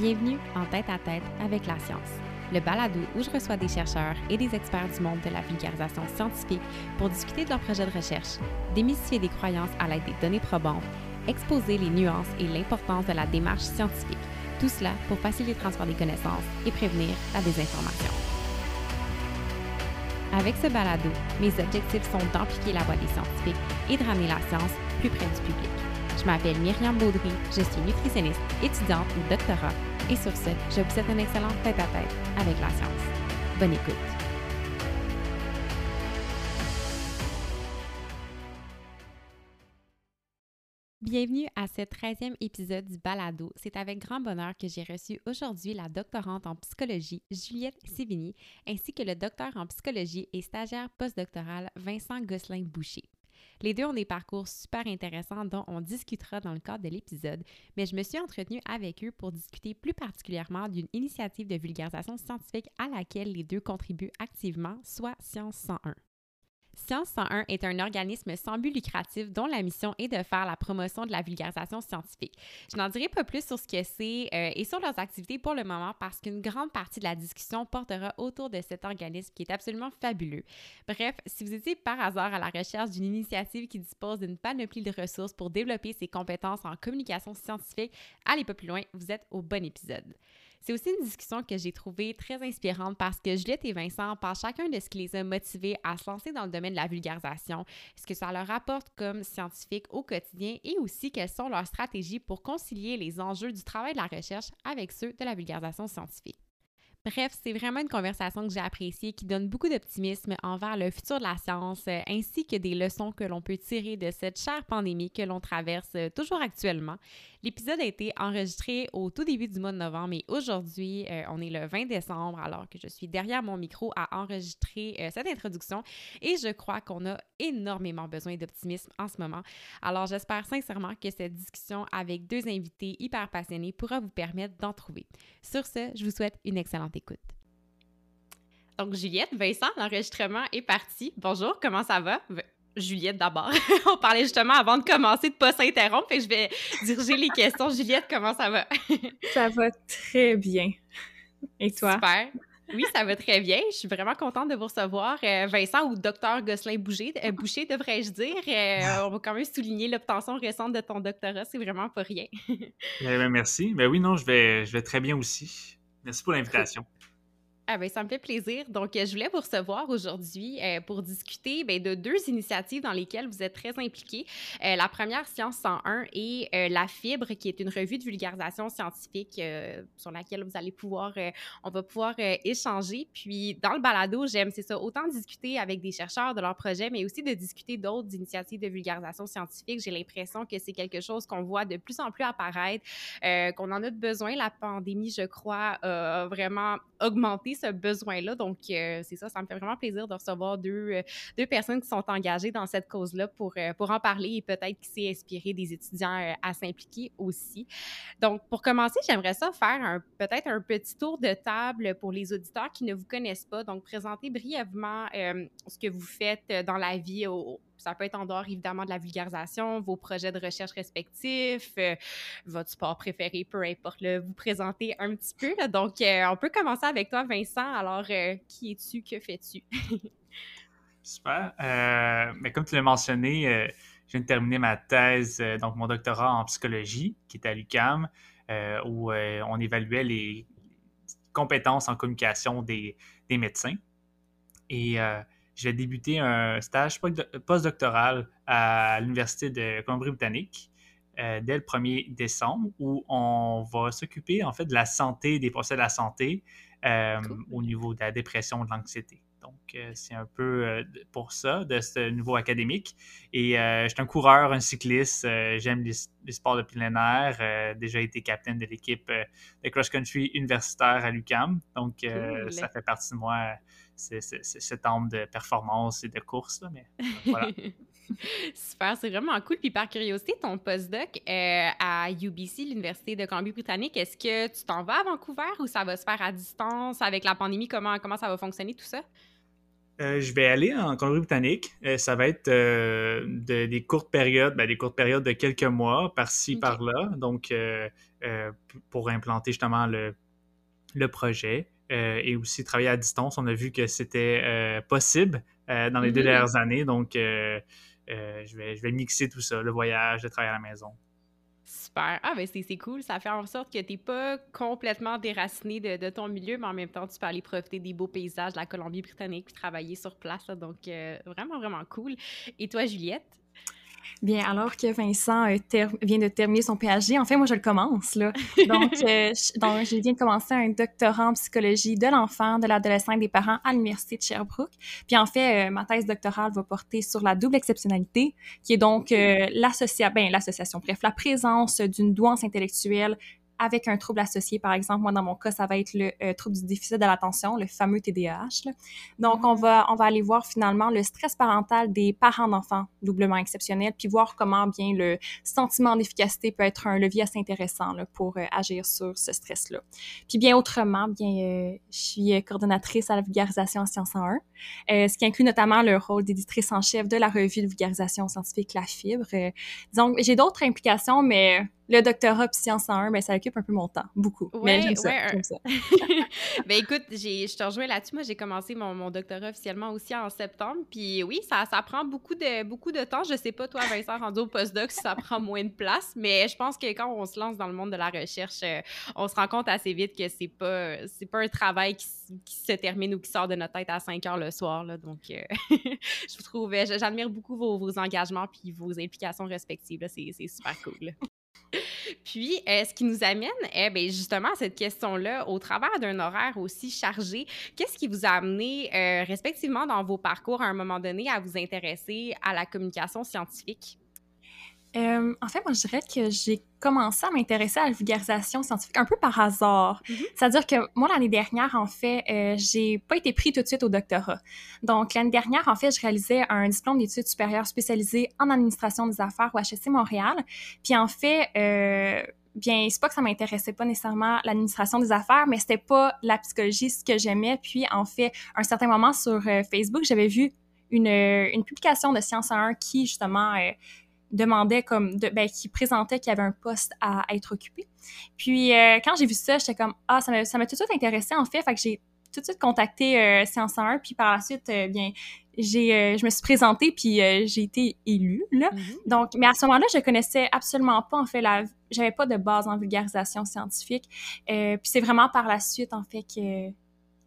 Bienvenue en tête à tête avec la science, le balado où je reçois des chercheurs et des experts du monde de la vulgarisation scientifique pour discuter de leurs projets de recherche, démystifier des croyances à l'aide des données probantes, exposer les nuances et l'importance de la démarche scientifique, tout cela pour faciliter le transfert des connaissances et prévenir la désinformation. Avec ce balado, mes objectifs sont d'amplifier la voix des scientifiques et de ramener la science plus près du public. Je m'appelle Myriam Baudry, je suis nutritionniste, étudiante au doctorat et sur ce, je vous souhaite un excellent tête-à-tête avec la science. Bonne écoute! Bienvenue à ce 13e épisode du Balado. C'est avec grand bonheur que j'ai reçu aujourd'hui la doctorante en psychologie Juliette Sévigny ainsi que le docteur en psychologie et stagiaire postdoctoral Vincent Gosselin-Boucher. Les deux ont des parcours super intéressants dont on discutera dans le cadre de l'épisode, mais je me suis entretenue avec eux pour discuter plus particulièrement d'une initiative de vulgarisation scientifique à laquelle les deux contribuent activement, soit Science 101. Science 101 est un organisme sans but lucratif dont la mission est de faire la promotion de la vulgarisation scientifique. Je n'en dirai pas plus sur ce que c'est euh, et sur leurs activités pour le moment parce qu'une grande partie de la discussion portera autour de cet organisme qui est absolument fabuleux. Bref, si vous étiez par hasard à la recherche d'une initiative qui dispose d'une panoplie de ressources pour développer ses compétences en communication scientifique, allez pas plus loin, vous êtes au bon épisode. C'est aussi une discussion que j'ai trouvée très inspirante parce que Juliette et Vincent parlent chacun de ce qui les a motivés à se lancer dans le domaine de la vulgarisation, ce que ça leur apporte comme scientifique au quotidien et aussi quelles sont leurs stratégies pour concilier les enjeux du travail de la recherche avec ceux de la vulgarisation scientifique. Bref, c'est vraiment une conversation que j'ai appréciée qui donne beaucoup d'optimisme envers le futur de la science euh, ainsi que des leçons que l'on peut tirer de cette chère pandémie que l'on traverse euh, toujours actuellement. L'épisode a été enregistré au tout début du mois de novembre et aujourd'hui, euh, on est le 20 décembre alors que je suis derrière mon micro à enregistrer cette introduction et je crois qu'on a énormément besoin d'optimisme en ce moment. Alors j'espère sincèrement que cette discussion avec deux invités hyper passionnés pourra vous permettre d'en trouver. Sur ce, je vous souhaite une excellente écoute. Donc, Juliette, Vincent, l'enregistrement est parti. Bonjour, comment ça va? Juliette d'abord. On parlait justement avant de commencer de ne pas s'interrompre et je vais diriger les questions. Juliette, comment ça va? ça va très bien. Et toi? Super. Oui, ça va très bien. Je suis vraiment contente de vous recevoir. Euh, Vincent ou docteur Gosselin Boucher, euh, Boucher devrais-je dire? Euh, on va quand même souligner l'obtention récente de ton doctorat. C'est vraiment pas rien. Eh ben, merci. Ben oui, non, je vais, je vais très bien aussi. Merci pour l'invitation. Ah ben, ça me fait plaisir. Donc, je voulais vous recevoir aujourd'hui euh, pour discuter ben, de deux initiatives dans lesquelles vous êtes très impliqués. Euh, la première, Science 101, et euh, La Fibre, qui est une revue de vulgarisation scientifique sur laquelle vous allez pouvoir, on va pouvoir échanger. Puis, dans le balado, j'aime, c'est ça, autant discuter avec des chercheurs de leurs projets, mais aussi de discuter d'autres initiatives de vulgarisation scientifique. J'ai l'impression que c'est quelque chose qu'on voit de plus en plus apparaître, qu'on en a besoin. La pandémie, je crois, a vraiment augmenté ce besoin-là. Donc, euh, c'est ça, ça me fait vraiment plaisir de recevoir deux, euh, deux personnes qui sont engagées dans cette cause-là pour, euh, pour en parler et peut-être qui s'est inspiré des étudiants à s'impliquer aussi. Donc, pour commencer, j'aimerais ça faire peut-être un petit tour de table pour les auditeurs qui ne vous connaissent pas. Donc, présenter brièvement ce que vous faites dans la vie au, ça peut être en dehors, évidemment, de la vulgarisation, vos projets de recherche respectifs, euh, votre sport préféré, peu importe, le vous présenter un petit peu. Donc, euh, on peut commencer avec toi, Vincent. Alors, euh, qui es-tu? Que fais-tu? Super. mais comme tu l'as mentionné, je viens de terminer ma thèse, donc mon doctorat en psychologie, qui est à l'UCAM, où on évaluait les compétences en communication des, des médecins. Et j'ai débuté un stage postdoctoral à l'Université de Colombie-Britannique euh, dès le 1er décembre où on va s'occuper en fait de la santé, des procès de la santé euh, au niveau de la dépression, de l'anxiété. Donc, euh, c'est un peu pour ça, de ce niveau académique. Et je suis un coureur, un cycliste. J'aime les, sports de plein air. déjà été capitaine de l'équipe de cross-country universitaire à l'UCAM. Donc, ça fait partie de moi c'est cette âme de performance et de course. mais voilà. Super, c'est vraiment cool. Puis par curiosité, ton postdoc euh, à UBC, l'Université de Colombie-Britannique, est-ce que tu t'en vas à Vancouver ou ça va se faire à distance? Avec la pandémie? Comment, comment ça va fonctionner tout ça? Euh, je vais aller en Colombie-Britannique. Euh, ça va être euh, des courtes périodes, ben, des courtes périodes de quelques mois, par-ci, par-là. Donc, pour implanter justement le, le projet et aussi travailler à distance. On a vu que c'était possible dans les deux mm-hmm. dernières années. Donc, je, vais, je vais mixer tout ça, le voyage, le travail à la maison. Super. Ah, ben c'est cool. Ça fait en sorte que tu n'es pas complètement déraciné de, ton milieu, mais en même temps, tu peux aller profiter des beaux paysages de la Colombie-Britannique puis travailler sur place. donc, euh, vraiment, vraiment cool. Et toi, Juliette? Bien, alors que Vincent euh, vient de terminer son PhD, en fait, moi, je le commence, là. Donc, euh, je, donc, je viens de commencer un doctorat en psychologie de l'enfant, de l'adolescent et des parents à l'Université de Sherbrooke. Puis, en fait, euh, ma thèse doctorale va porter sur la double exceptionnalité, qui est donc ben, l'association, bref, la présence d'une douance intellectuelle avec un trouble associé, par exemple, moi dans mon cas, ça va être le euh, trouble du déficit de l'attention, le fameux TDAH. Donc, on va on va aller voir finalement le stress parental des parents d'enfants doublement exceptionnels, puis voir comment bien le sentiment d'efficacité peut être un levier assez intéressant là, pour euh, agir sur ce stress-là. Puis bien autrement, bien, euh, je suis coordonnatrice à la vulgarisation en sciences en 1, ce qui inclut notamment le rôle d'éditrice en chef de la revue de vulgarisation scientifique La Fibre. donc, j'ai d'autres implications, mais le doctorat puis sciences en 1, ben, ça occupe un peu mon temps, beaucoup. mais j'aime ça, ça. ben écoute, je te rejoins là-dessus. Moi, j'ai commencé mon, mon, doctorat officiellement aussi en septembre. Puis oui, ça, ça prend beaucoup de, beaucoup de temps. Je sais pas, toi, Vincent, rendu au postdoc, si ça prend moins de place. Mais je pense que quand on se lance dans le monde de la recherche, euh, on se rend compte assez vite que c'est pas, c'est pas un travail qui, se termine ou qui sort de notre tête à 5 heures le soir. Là. Donc, euh, je trouve, j'admire beaucoup vos, vos, engagements puis vos implications respectives. C'est super cool. Puis, euh, ce qui nous amène eh bien, justement à cette question-là, au travers d'un horaire aussi chargé, qu'est-ce qui vous a amené euh, respectivement dans vos parcours à un moment donné à vous intéresser à la communication scientifique? Euh, en fait, moi, je dirais que j'ai commencé à m'intéresser à la vulgarisation scientifique un peu par hasard. Mm-hmm. C'est-à-dire que moi, l'année dernière, en fait, euh, j'ai pas été pris tout de suite au doctorat. Donc, l'année dernière, en fait, je réalisais un diplôme d'études supérieures spécialisé en administration des affaires au HSC Montréal. Puis, en fait, euh, bien, c'est pas que ça m'intéressait pas nécessairement l'administration des affaires, mais c'était pas la psychologie ce que j'aimais. Puis, en fait, à un certain moment sur euh, Facebook, j'avais vu une, une publication de Science 1 qui, justement, demandait comme de, ben, qui présentait qu'il y avait un poste à, être occupé. Puis euh, quand j'ai vu ça, j'étais comme ah ça m'a ça m'a tout de suite intéressé en fait, fait que j'ai tout de suite contacté euh, Science 1 puis par la suite euh, bien j'ai euh, je me suis présentée puis j'ai été élue là. Mm-hmm. Donc mais à ce moment-là, je connaissais absolument pas en fait la j'avais pas de base en vulgarisation scientifique. puis c'est vraiment par la suite en fait que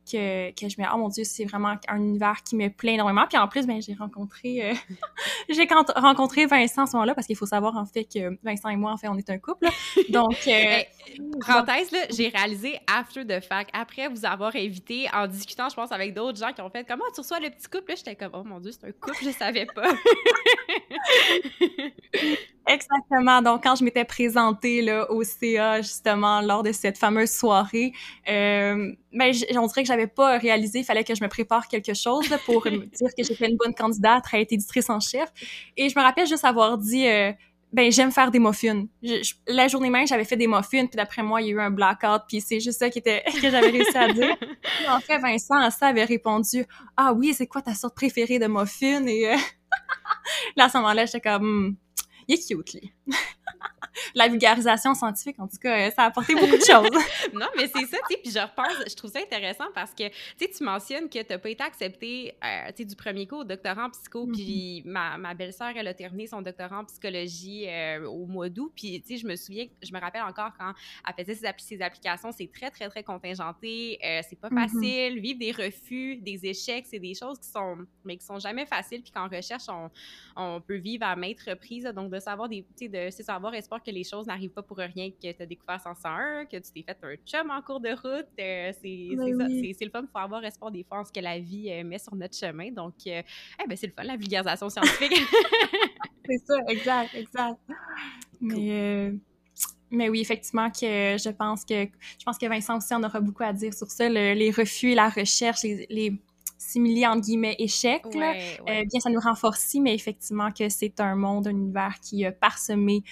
que, que je me oh mon dieu c'est vraiment un univers qui me plaît énormément. Puis en plus ben j'ai rencontré euh, j'ai rencontré Vincent à ce moment-là parce qu'il faut savoir en fait que Vincent et moi en fait on est un couple. Donc euh, parenthèse là j'ai réalisé after the fact après vous avoir invité en discutant je pense avec d'autres gens qui ont fait comment tu reçois le petit couple? Là j'étais comme oh mon dieu c'est un couple je savais pas Exactement. Donc, quand je m'étais présentée là, au CA, justement, lors de cette fameuse soirée, euh, ben, on dirait que j'avais pas réalisé, il fallait que je me prépare quelque chose pour me dire que j'étais une bonne candidate à être éditrice en chef. Et je me rappelle juste avoir dit, euh, ben, j'aime faire des muffins. la journée même, j'avais fait des muffins, puis d'après moi, il y a eu un blackout, puis c'est juste ça qui était, que j'avais réussi à dire. en fait, Vincent, à ça, avait répondu, « Ah oui, c'est quoi ta sorte préférée de muffins? » Et euh, là, à ce moment-là, j'étais comme... Hmm, il est cute, lui. La vulgarisation scientifique, en tout cas, euh, ça a apporté beaucoup de choses. non, mais c'est ça, tu sais, puis je repense, je trouve ça intéressant parce que, tu sais, tu mentionnes que tu n'as pas été accepté, euh, tu sais, du premier coup au doctorat en psycho, mm-hmm. puis ma, ma belle-sœur, elle a terminé son doctorat en psychologie euh, au mois d'août, puis, tu sais, je me souviens, je me rappelle encore quand elle faisait ses, ses applications, c'est très, très, très contingenté, c'est pas mm-hmm. facile, vivre des refus, des échecs, c'est des choses qui sont, mais qui sont jamais faciles, puis qu'en recherche, on, on peut vivre à maintes reprises, donc de savoir des, tu sais, de savoir espoir que les choses n'arrivent pas pour rien, que tu as découvert 101, que tu t'es fait un chum en cours de route. Euh, c'est ben. C'est le fun. Il faut avoir espoir des fois en ce que la vie euh, met sur notre chemin. Donc, euh, eh ben, c'est le fun, la vulgarisation scientifique. c'est ça, exact, exact. Mais, mais oui, effectivement, que je pense que je pense que Vincent aussi en aura beaucoup à dire sur ça, les refus et la recherche, les simili entre guillemets échec. bien, ça nous renforce, mais effectivement que c'est un monde, un univers qui a parsemé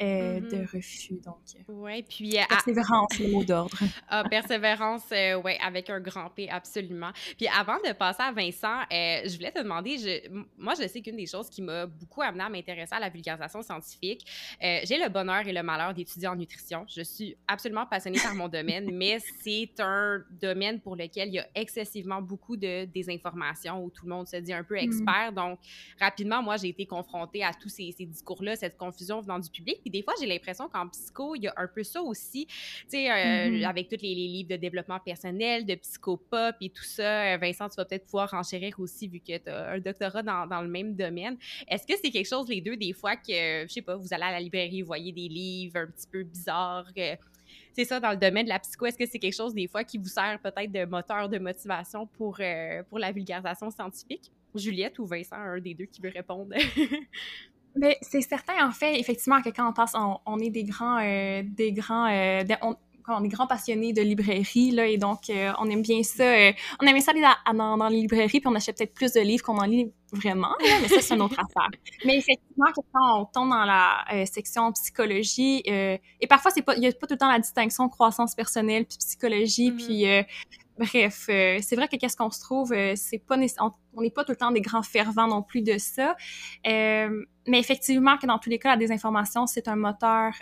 de mm-hmm. refus. Donc, ouais, puis persévérance, le mot d'ordre. ah, persévérance, ouais, avec un grand P, absolument. Puis avant de passer à Vincent, je voulais te demander, je, moi, je sais qu'une des choses qui m'a beaucoup amené à m'intéresser à la vulgarisation scientifique, j'ai le bonheur et le malheur d'étudier en nutrition. Je suis absolument passionnée par mon domaine, mais c'est un domaine pour lequel il y a excessivement beaucoup de désinformation où tout le monde se dit un peu mm. expert. Donc, rapidement, moi, j'ai été confrontée à tous ces, discours-là, cette confusion venant du public. Puis des fois, j'ai l'impression qu'en psycho, il y a un peu ça aussi, tu sais, euh, mm-hmm. avec tous les, livres de développement personnel, de psychopop et tout ça. Euh, Vincent, tu vas peut-être pouvoir enchérir aussi vu que tu as un doctorat dans, dans le même domaine. Est-ce que c'est quelque chose, les deux, des fois, que, je sais pas, vous allez à la librairie, vous voyez des livres un petit peu bizarres, c'est ça, dans le domaine de la psycho, est-ce que c'est quelque chose des fois qui vous sert peut-être de moteur de motivation pour, euh, pour la vulgarisation scientifique? Juliette ou Vincent, un des deux qui veut répondre? Mais c'est certain, en fait, effectivement, que quand on passe, on, est des grands, euh, des grands, euh, on est grands passionnés de librairie, là, et donc euh, on aime bien ça. Euh, on aime ça aller dans, dans, les librairies, puis on achète peut-être plus de livres qu'on en lit vraiment, mais ça, c'est une autre affaire. Mais effectivement, quand on tombe dans la euh, section psychologie, et parfois, c'est pas, il n'y a pas tout le temps la distinction croissance personnelle puis psychologie, mm-hmm. puis bref, c'est vrai que qu'est-ce qu'on se trouve, c'est pas on n'est pas tout le temps des grands fervents non plus de ça. mais effectivement, que dans tous les cas, la désinformation, c'est un moteur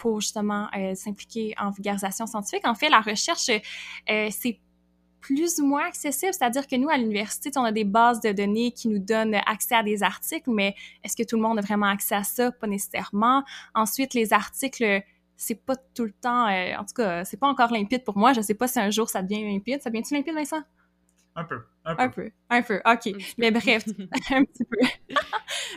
pour justement euh, s'impliquer en vulgarisation scientifique. En fait, la recherche, euh, c'est plus ou moins accessible, c'est-à-dire que nous, à l'université, on a des bases de données qui nous donnent accès à des articles, mais est-ce que tout le monde a vraiment accès à ça? Pas nécessairement. Ensuite, les articles, c'est pas tout le temps, euh, en tout cas, c'est pas encore limpide pour moi. Je sais pas si un jour ça devient limpide. Ça devient-tu limpide, Vincent? Un peu. Un peu. Un peu. OK. Mais bref, un petit peu.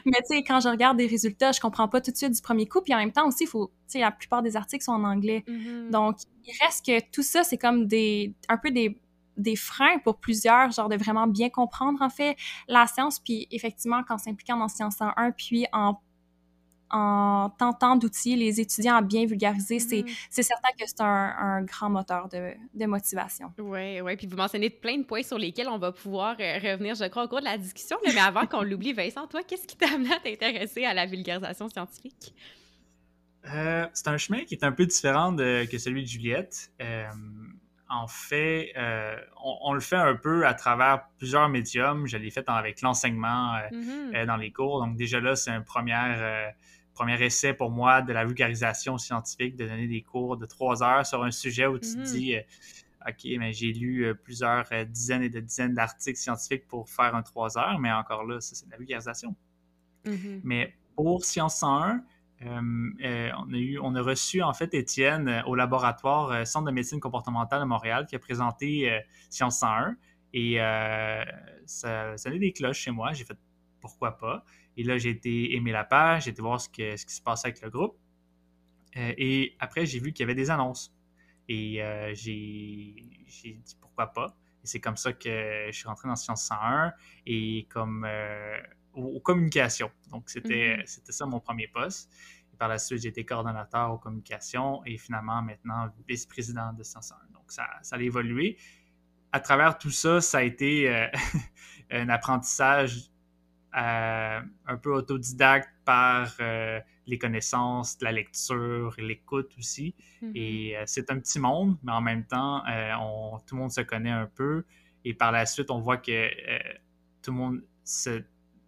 Mais tu sais, quand je regarde des résultats, je comprends pas tout de suite du premier coup. Puis en même temps aussi, faut, tu sais, la plupart des articles sont en anglais. Mm-hmm. Donc, il reste que tout ça, c'est comme des, un peu des, des freins pour plusieurs, genre de vraiment bien comprendre en fait la science. Puis effectivement, quand s'impliquant dans Science 101, puis en en tentant d'outiller les étudiants à bien vulgariser, c'est mm-hmm. certain que c'est un, grand moteur de, de motivation. Oui, oui. Puis vous mentionnez plein de points sur lesquels on va pouvoir euh, revenir, je crois, au cours de la discussion. Mais avant qu'on l'oublie, Vincent, toi, qu'est-ce qui t'a amené à t'intéresser à la vulgarisation scientifique? Euh, c'est un chemin qui est un peu différent que celui de Juliette. Euh, en fait, on, le fait un peu à travers plusieurs médiums. Je l'ai fait avec l'enseignement mm-hmm. dans les cours. Donc déjà là, c'est une première premier essai pour moi de la vulgarisation scientifique, de donner des cours de trois heures sur un sujet où tu te mhm. dis, euh, OK, mais j'ai lu euh, plusieurs euh, dizaines et de dizaines d'articles scientifiques pour faire un trois heures, mais encore là, ça, c'est de la vulgarisation. Mhm. Mais pour Science 101, on, a eu, on a reçu en fait Étienne au laboratoire Centre de médecine comportementale de Montréal qui a présenté Science 101 et ça, ça a des cloches chez moi. J'ai fait pourquoi pas. Et là, j'ai été aimer la page, j'ai été voir ce, que, ce qui se passait avec le groupe. Euh, et après, j'ai vu qu'il y avait des annonces. Et euh, j'ai dit pourquoi pas. Et c'est comme ça que je suis rentré dans Science 101 et comme euh, aux, communications. Donc, c'était mm-hmm. c'était ça mon premier poste. Et par la suite, j'ai été coordonnateur aux communications et finalement, maintenant, vice-président de Science 101. Donc, ça, ça a évolué. À travers tout ça, ça a été un apprentissage euh, un peu autodidacte par euh, les connaissances, la lecture, l'écoute aussi. Mm-hmm. Et euh, c'est un petit monde, mais en même temps, on, tout le monde se connaît un peu. Et par la suite, on voit que tout le monde se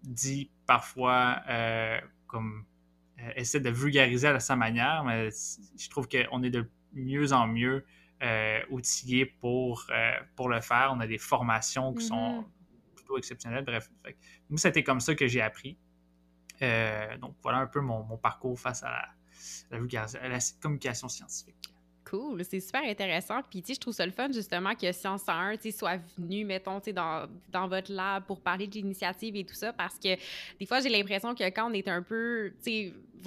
dit parfois comme essaie de vulgariser à sa manière, mais je trouve qu'on est de mieux en mieux outillés pour, pour le faire. On a des formations qui sont exceptionnel. Bref, moi, c'était comme ça que j'ai appris. Euh, donc, voilà un peu mon, parcours face à la, communication scientifique. Cool, c'est super intéressant. Puis, tu sais, je trouve ça le fun, justement, que Science 101, tu soit venu, mettons, tu sais, dans, votre lab pour parler de l'initiative et tout ça, parce que des fois, j'ai l'impression que quand on est un peu,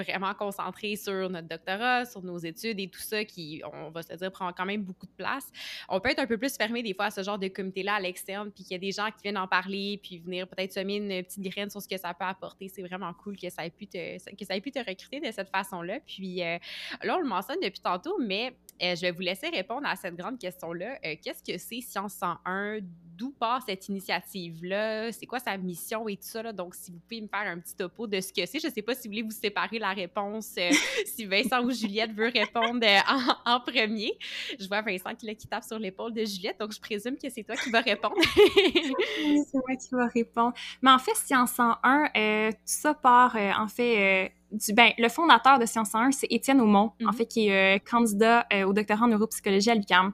vraiment concentré sur notre doctorat, sur nos études et tout ça, qui, on va se dire, prend quand même beaucoup de place, on peut être un peu plus fermé des fois à ce genre de comité-là à l'externe, puis qu'il y a des gens qui viennent en parler, puis venir peut-être semer une petite graine sur ce que ça peut apporter. C'est vraiment cool que ça ait pu te, que ça ait pu te recruter de cette façon-là. Puis euh, là, on le mentionne depuis tantôt, mais euh, je vais vous laisser répondre à cette grande question-là. Euh, qu'est-ce que c'est Science 101 d'où part cette initiative-là? C'est quoi sa mission et tout ça? Là? Donc, si vous pouvez me faire un petit topo de ce que c'est. Je sais pas si vous voulez vous séparer la réponse, euh, si Vincent ou Juliette veut répondre euh, en, premier. Je vois Vincent qui, là, qui tape sur l'épaule de Juliette, donc je présume que c'est toi qui vas répondre. oui, c'est moi qui vais répondre. Mais en fait, Science 101, euh, tout ça part, en fait du, ben, le fondateur de Science 101, c'est Étienne Aumont, en mhm. fait, qui est euh, candidat euh, au doctorat en neuropsychologie à l'UQAM.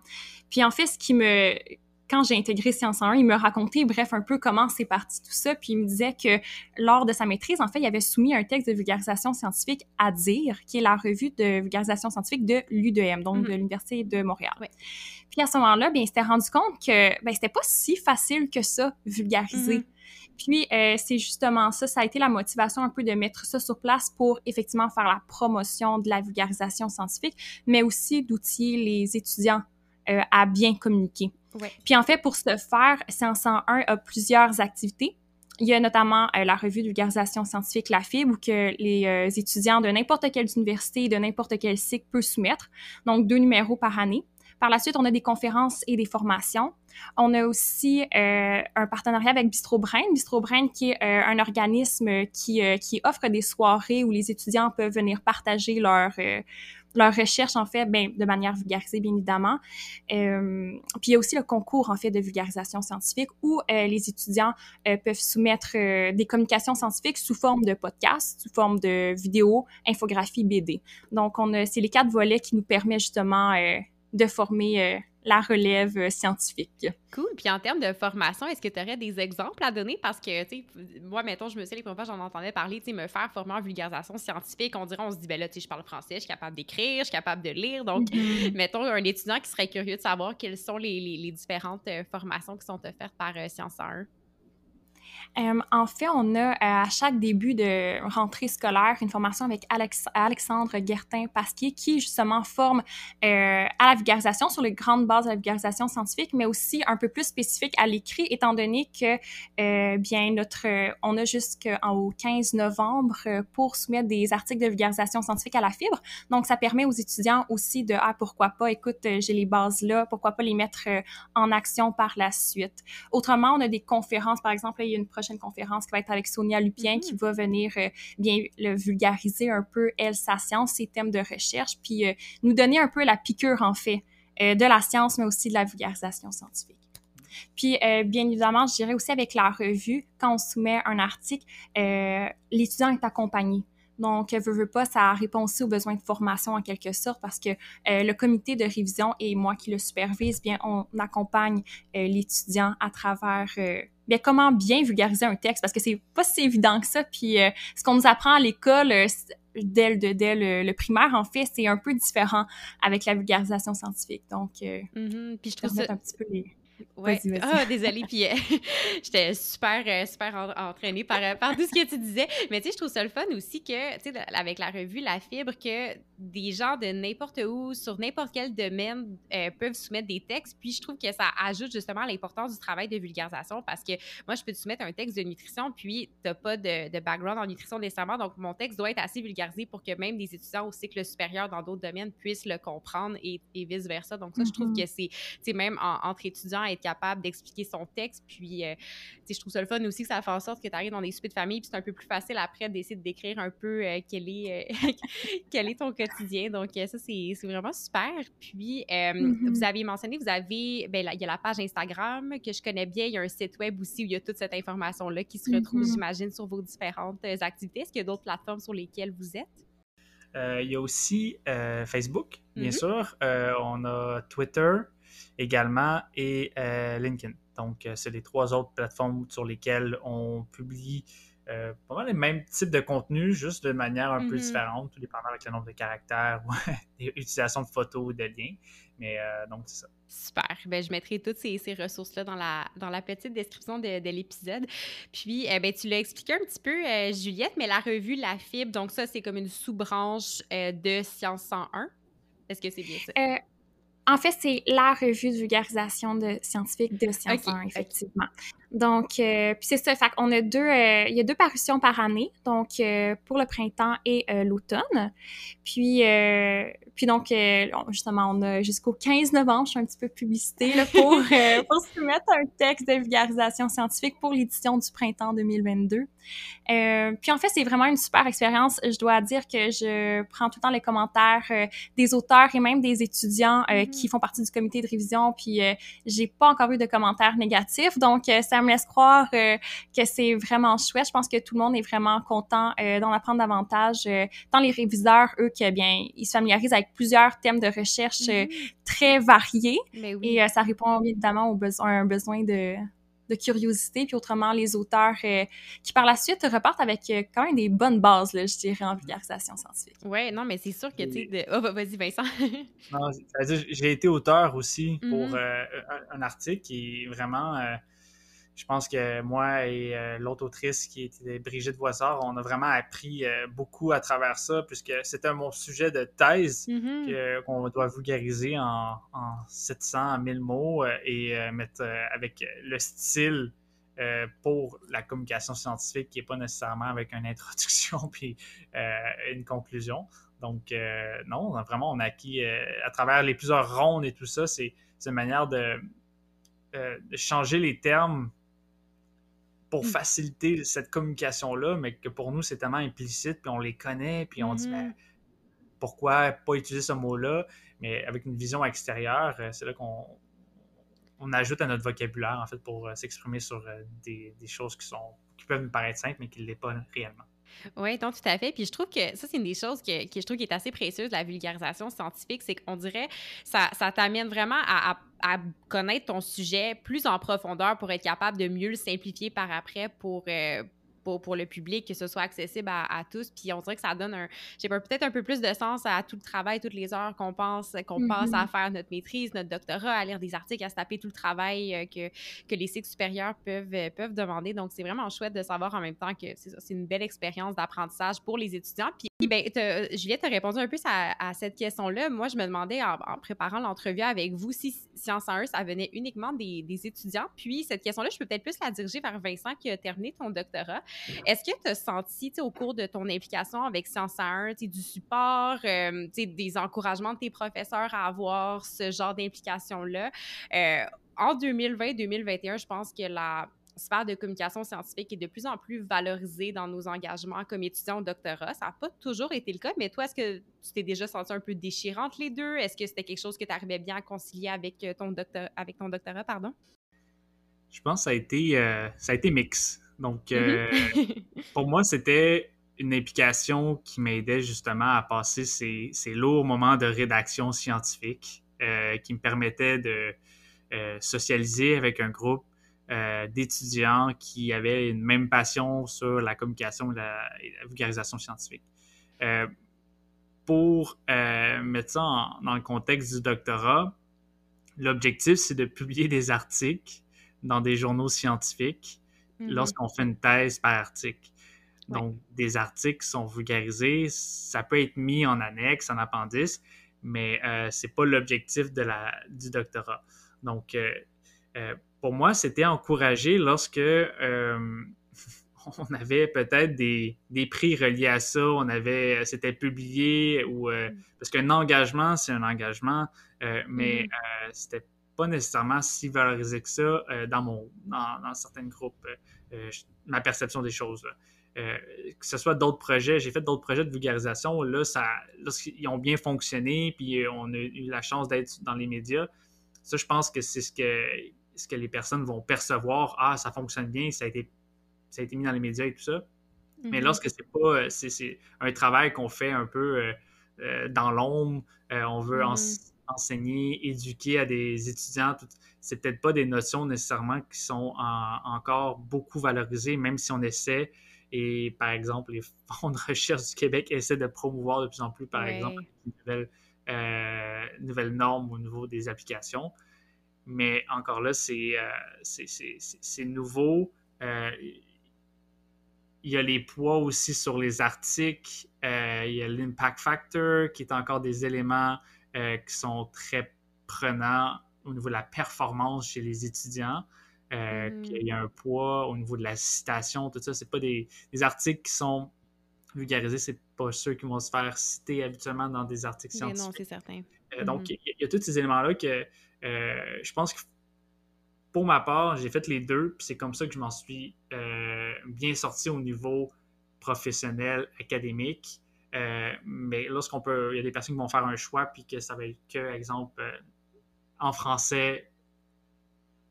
Puis en fait, ce qui me... Quand j'ai intégré Science 101, il me racontait, bref, un peu comment c'est parti tout ça, puis il me disait que lors de sa maîtrise, en fait, il avait soumis un texte de vulgarisation scientifique à DIR, qui est la revue de vulgarisation scientifique de l'UDM, donc mhm. de l'Université de Montréal. Puis à ce moment-là, bien, il s'était rendu compte que ben, c'était pas si facile que ça, vulgariser. Mhm. Puis euh, c'est justement ça, ça a été la motivation un peu de mettre ça sur place pour effectivement faire la promotion de la vulgarisation scientifique, mais aussi d'outiller les étudiants euh, à bien communiquer. Puis en fait, pour ce faire, Science 101 a plusieurs activités. Il y a notamment euh, la revue de vulgarisation scientifique La Fibre, où que les étudiants de n'importe quelle université, de n'importe quel cycle peuvent soumettre. Donc, deux numéros par année. Par la suite, on a des conférences et des formations. On a aussi euh, un partenariat avec Bistro Brain. Bistro Brain qui est euh, un organisme qui, euh, qui offre des soirées où les étudiants peuvent venir partager leur leur recherche, en fait, ben, de manière vulgarisée, bien évidemment. puis il y a aussi le concours, en fait, de vulgarisation scientifique où les étudiants peuvent soumettre des communications scientifiques sous forme de podcast, sous forme de vidéos, infographie, BD. Donc, on c'est les quatre volets qui nous permettent justement de former euh, la relève euh, scientifique. Cool. Puis en termes de formation, est-ce que tu aurais des exemples à donner? Parce que, tu sais, moi, mettons, je me sais, les premières fois, j'en entendais parler, tu sais, me faire former en vulgarisation scientifique, on dirait, on se dit, ben là, tu sais, je parle français, je suis capable d'écrire, je suis capable de lire. Donc, mm-hmm. mettons, un étudiant qui serait curieux de savoir quelles sont les, les, différentes euh, formations qui sont offertes par Science 1. Euh, en fait, on a euh, à chaque début de rentrée scolaire une formation avec Alexandre Guertin-Pasquier qui justement forme euh, à la vulgarisation sur les grandes bases de la vulgarisation scientifique, mais aussi un peu plus spécifique à l'écrit, étant donné que bien notre, on a jusqu'au 15 novembre pour soumettre des articles de vulgarisation scientifique à la fibre. Donc, ça permet aux étudiants aussi de ah pourquoi pas, écoute, j'ai les bases là, pourquoi pas les mettre en action par la suite. Autrement, on a des conférences, par exemple, il y a une prochaine conférence qui va être avec Sonia Lupien qui mm-hmm. va venir euh, bien le vulgariser un peu, elle, sa science, ses thèmes de recherche, puis euh, nous donner un peu la piqûre, en fait, euh, de la science, mais aussi de la vulgarisation scientifique. Puis, bien évidemment, je dirais aussi avec la revue, quand on soumet un article, l'étudiant est accompagné. Donc, veut, veut pas, ça répond aussi aux besoins de formation en quelque sorte parce que euh, le comité de révision et moi qui le supervise, bien, on accompagne euh, l'étudiant à travers euh, bien comment bien vulgariser un texte parce que c'est pas si évident que ça. Puis, ce qu'on nous apprend à l'école dès, le, dès le, primaire, en fait, c'est un peu différent avec la vulgarisation scientifique. Donc, mm-hmm. puis je trouve ça un petit peu les Ouais. Ah, désolée. Puis euh, j'étais super, euh, super entraînée par, euh, par tout ce que tu disais. Mais tu sais, je trouve ça le fun aussi que, tu sais, avec la revue La Fibre, que des gens de n'importe où, sur n'importe quel domaine, peuvent soumettre des textes. Puis je trouve que ça ajoute justement l'importance du travail de vulgarisation parce que moi, je peux te soumettre un texte de nutrition, puis tu n'as pas de, de, background en nutrition nécessairement. Donc, mon texte doit être assez vulgarisé pour que même des étudiants au cycle supérieur dans d'autres domaines puissent le comprendre et, vice-versa. Donc, ça, je trouve mm-hmm. que c'est, tu sais, même entre étudiants, être capable d'expliquer son texte. Puis, euh, je trouve ça le fun aussi que ça fait en sorte que tu arrives dans des soupers de famille, puis c'est un peu plus facile après d'essayer de décrire un peu euh, quel, est, euh, quel est ton quotidien. Donc, ça, c'est vraiment super. Puis, mm-hmm. vous avez mentionné, vous avez, ben, il y a la page Instagram que je connais bien, il y a un site web aussi où il y a toute cette information-là qui se retrouve, mm-hmm. j'imagine, sur vos différentes activités. Est-ce qu'il y a d'autres plateformes sur lesquelles vous êtes? il y a aussi Facebook, bien mm-hmm. sûr. on a Twitter, également et euh, LinkedIn. Donc, euh, c'est les trois autres plateformes sur lesquelles on publie euh, pas mal les mêmes types de contenus, juste de manière un peu mm-hmm. différente, tout dépendant avec le nombre de caractères ou l'utilisation de photos ou de liens. Mais donc, c'est ça. Super. Ben, je mettrai toutes ces, ces ressources-là dans la, dans la petite description de, de l'épisode. Puis, ben, tu l'as expliqué un petit peu, Juliette, mais la revue La Fibre, donc ça, c'est comme une sous-branche de Science 101. Est-ce que c'est bien ça? En fait, c'est la revue de vulgarisation de scientifique de Science 1, effectivement. Donc, euh, puis c'est ça, fait on a deux, euh, il y a deux parutions par année, donc euh, pour le printemps et l'automne. Puis, puis donc, justement, on a jusqu'au 15 novembre, je suis un petit peu publicité là, pour, pour soumettre un texte de vulgarisation scientifique pour l'édition du printemps 2022. puis en fait, c'est vraiment une super expérience. Je dois dire que je prends tout le temps les commentaires des auteurs et même des étudiants mm-hmm. qui font partie du comité de révision, puis j'ai pas encore eu de commentaires négatifs, donc ça me laisse croire euh, que c'est vraiment chouette. Je pense que tout le monde est vraiment content euh, d'en apprendre davantage. Euh, tant les réviseurs, eux, que bien, ils se familiarisent avec plusieurs thèmes de recherche mm-hmm. très variés. Et ça répond évidemment aux besoins, à un besoin de, de curiosité, puis autrement, les auteurs qui par la suite repartent avec quand même des bonnes bases, là, je dirais, en vulgarisation scientifique. Oui, non, mais c'est sûr que, tu sais, de... oh, vas-y, Vincent. non, j'ai été auteur aussi pour mm-hmm. un, un, article qui est vraiment je pense que moi et euh, l'autre autrice qui était Brigitte Voissard, on a vraiment appris euh, beaucoup à travers ça, puisque c'était mon sujet de thèse mm-hmm. qu'on doit vulgariser en, 700 1000 mots euh, et mettre avec le style pour la communication scientifique qui n'est pas nécessairement avec une introduction puis une conclusion. Donc, non, vraiment, on a acquis à travers les plusieurs rondes et tout ça, c'est une manière de, de changer les termes pour mm. faciliter cette communication-là, mais que pour nous, c'est tellement implicite, puis on les connaît, puis on dit, mais mm-hmm. pourquoi pas utiliser ce mot-là? Mais avec une vision extérieure, euh, c'est là qu'on on ajoute à notre vocabulaire, en fait, pour euh, s'exprimer sur euh, des, des, choses qui, sont, qui peuvent nous paraître simples, mais qui ne l'est pas réellement. Oui, donc tout à fait. Puis je trouve que ça, c'est une des choses que, je trouve qui est assez précieuse la vulgarisation scientifique, c'est qu'on dirait ça, ça t'amène vraiment à, connaître ton sujet plus en profondeur pour être capable de mieux le simplifier par après pour, euh, pour, le public, que ce soit accessible à, tous. Puis on dirait que ça donne un, j'ai peut-être un peu plus de sens à tout le travail, toutes les heures qu'on pense, qu'on passe à mm-hmm. faire notre maîtrise, notre doctorat, à lire des articles, à se taper tout le travail euh, que, que les cycles supérieurs peuvent, euh, peuvent demander. Donc, c'est vraiment chouette de savoir en même temps que c'est une belle expérience d'apprentissage pour les étudiants. Puis, ben, Juliette a répondu un peu à, à cette question-là. Moi, je me demandais en, préparant l'entrevue avec vous si Science 1, ça venait uniquement des, des étudiants. Puis, cette question-là, je peux peut-être plus la diriger vers Vincent qui a terminé ton doctorat. Est-ce que tu as senti au cours de ton implication avec Science 1 du support, euh, des encouragements de tes professeurs à avoir ce genre d'implication-là? Euh, en 2020-2021, je pense que la sphère de communication scientifique est de plus en plus valorisée dans nos engagements comme étudiants au doctorat. Ça n'a pas toujours été le cas, mais toi, est-ce que tu t'es déjà senti un peu déchirante les deux? Est-ce que c'était quelque chose que tu arrivais bien à concilier avec ton, docteur, avec ton doctorat? Pardon? Je pense que ça a été, euh, ça a été mix. Donc, euh, mm-hmm. pour moi, c'était une implication qui m'aidait justement à passer ces, lourds moments de rédaction scientifique, euh, qui me permettait de euh, socialiser avec un groupe d'étudiants qui avaient une même passion sur la communication et la, vulgarisation scientifique. pour mettre ça dans le contexte du doctorat, l'objectif, c'est de publier des articles dans des journaux scientifiques Lorsqu'on fait une thèse par article. Donc, des articles sont vulgarisés, ça peut être mis en annexe, en appendice, mais euh, ce n'est pas l'objectif de la, du doctorat. Donc, euh, euh, pour moi, c'était encouragé lorsque on avait peut-être des, des, prix reliés à ça, on avait, c'était publié, ou, mm. parce qu'un engagement, c'est un engagement, mais mm. c'était pas nécessairement si valorisé que ça euh, dans, mon, dans, certains groupes, euh, euh, ma perception des choses. que ce soit d'autres projets, j'ai fait d'autres projets de vulgarisation, là, ça, lorsqu'ils ont bien fonctionné, puis on a eu la chance d'être dans les médias, ça, je pense que c'est ce que, ce que les personnes vont percevoir. Ah, ça fonctionne bien, ça a été, ça a été mis dans les médias et tout ça. Mais mm-hmm. lorsque c'est pas, c'est, un travail qu'on fait un peu dans l'ombre, on veut en mm-hmm enseigner, éduquer à des étudiants, c'est peut-être pas des notions nécessairement qui sont encore beaucoup valorisées, même si on essaie. Et par exemple, les fonds de recherche du Québec essaient de promouvoir de plus en plus, par exemple, de euh, nouvelles, normes au niveau des applications. Mais encore là, c'est euh, nouveau. Euh, il y a les poids aussi sur les articles. il y a l'impact factor qui est encore des éléments euh, qui sont très prenants au niveau de la performance chez les étudiants. mm. qu'il y a un poids au niveau de la citation, tout ça. C'est pas des, articles qui sont vulgarisés, c'est pas ceux qui vont se faire citer habituellement dans des articles scientifiques. non, c'est certain. donc, mm-hmm. il y, a tous ces éléments-là que je pense que pour ma part, j'ai fait les deux, puis c'est comme ça que je m'en suis bien sorti au niveau professionnel, académique. Euh, mais lorsqu'on peut, il y a des personnes qui vont faire un choix, puis que ça va être que, exemple, euh, en français,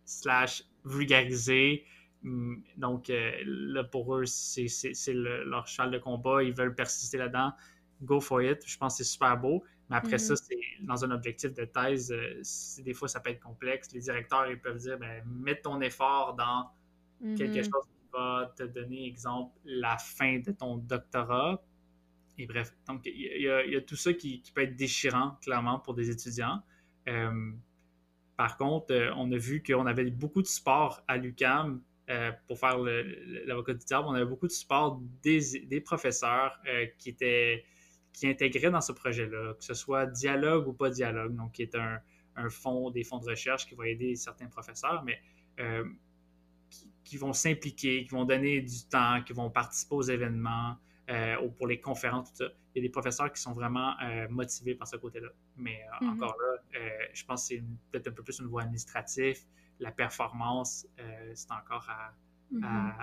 slash vulgarisé. Mm, donc, euh, là, pour eux, c'est leur cheval de combat, ils veulent persister là-dedans. Go for it. Je pense que c'est super beau. Mais après ça, mm-hmm. c'est dans un objectif de thèse, des fois, ça peut être complexe. Les directeurs, ils peuvent dire, ben, mets ton effort dans quelque mm-hmm. chose qui va te donner, exemple, la fin de ton doctorat et bref, donc il y, a tout ça qui, peut être déchirant, clairement, pour des étudiants. Euh, par contre, euh, on a vu qu'on avait beaucoup de support à l'UCAM euh, pour faire l'avocat du diable. On avait beaucoup de support des, professeurs qui étaient qui intégraient dans ce projet-là, que ce soit dialogue ou pas dialogue, donc qui est un, un fonds, des fonds de recherche qui va aider certains professeurs, mais qui, vont s'impliquer, qui vont donner du temps, qui vont participer aux événements, ou pour les conférences, tout ça. Il y a des professeurs qui sont vraiment euh, motivés par ce côté-là. Mais euh, mhm. encore là, je pense que c'est peut-être un peu plus au niveau administratif. La performance, c'est encore à, mhm.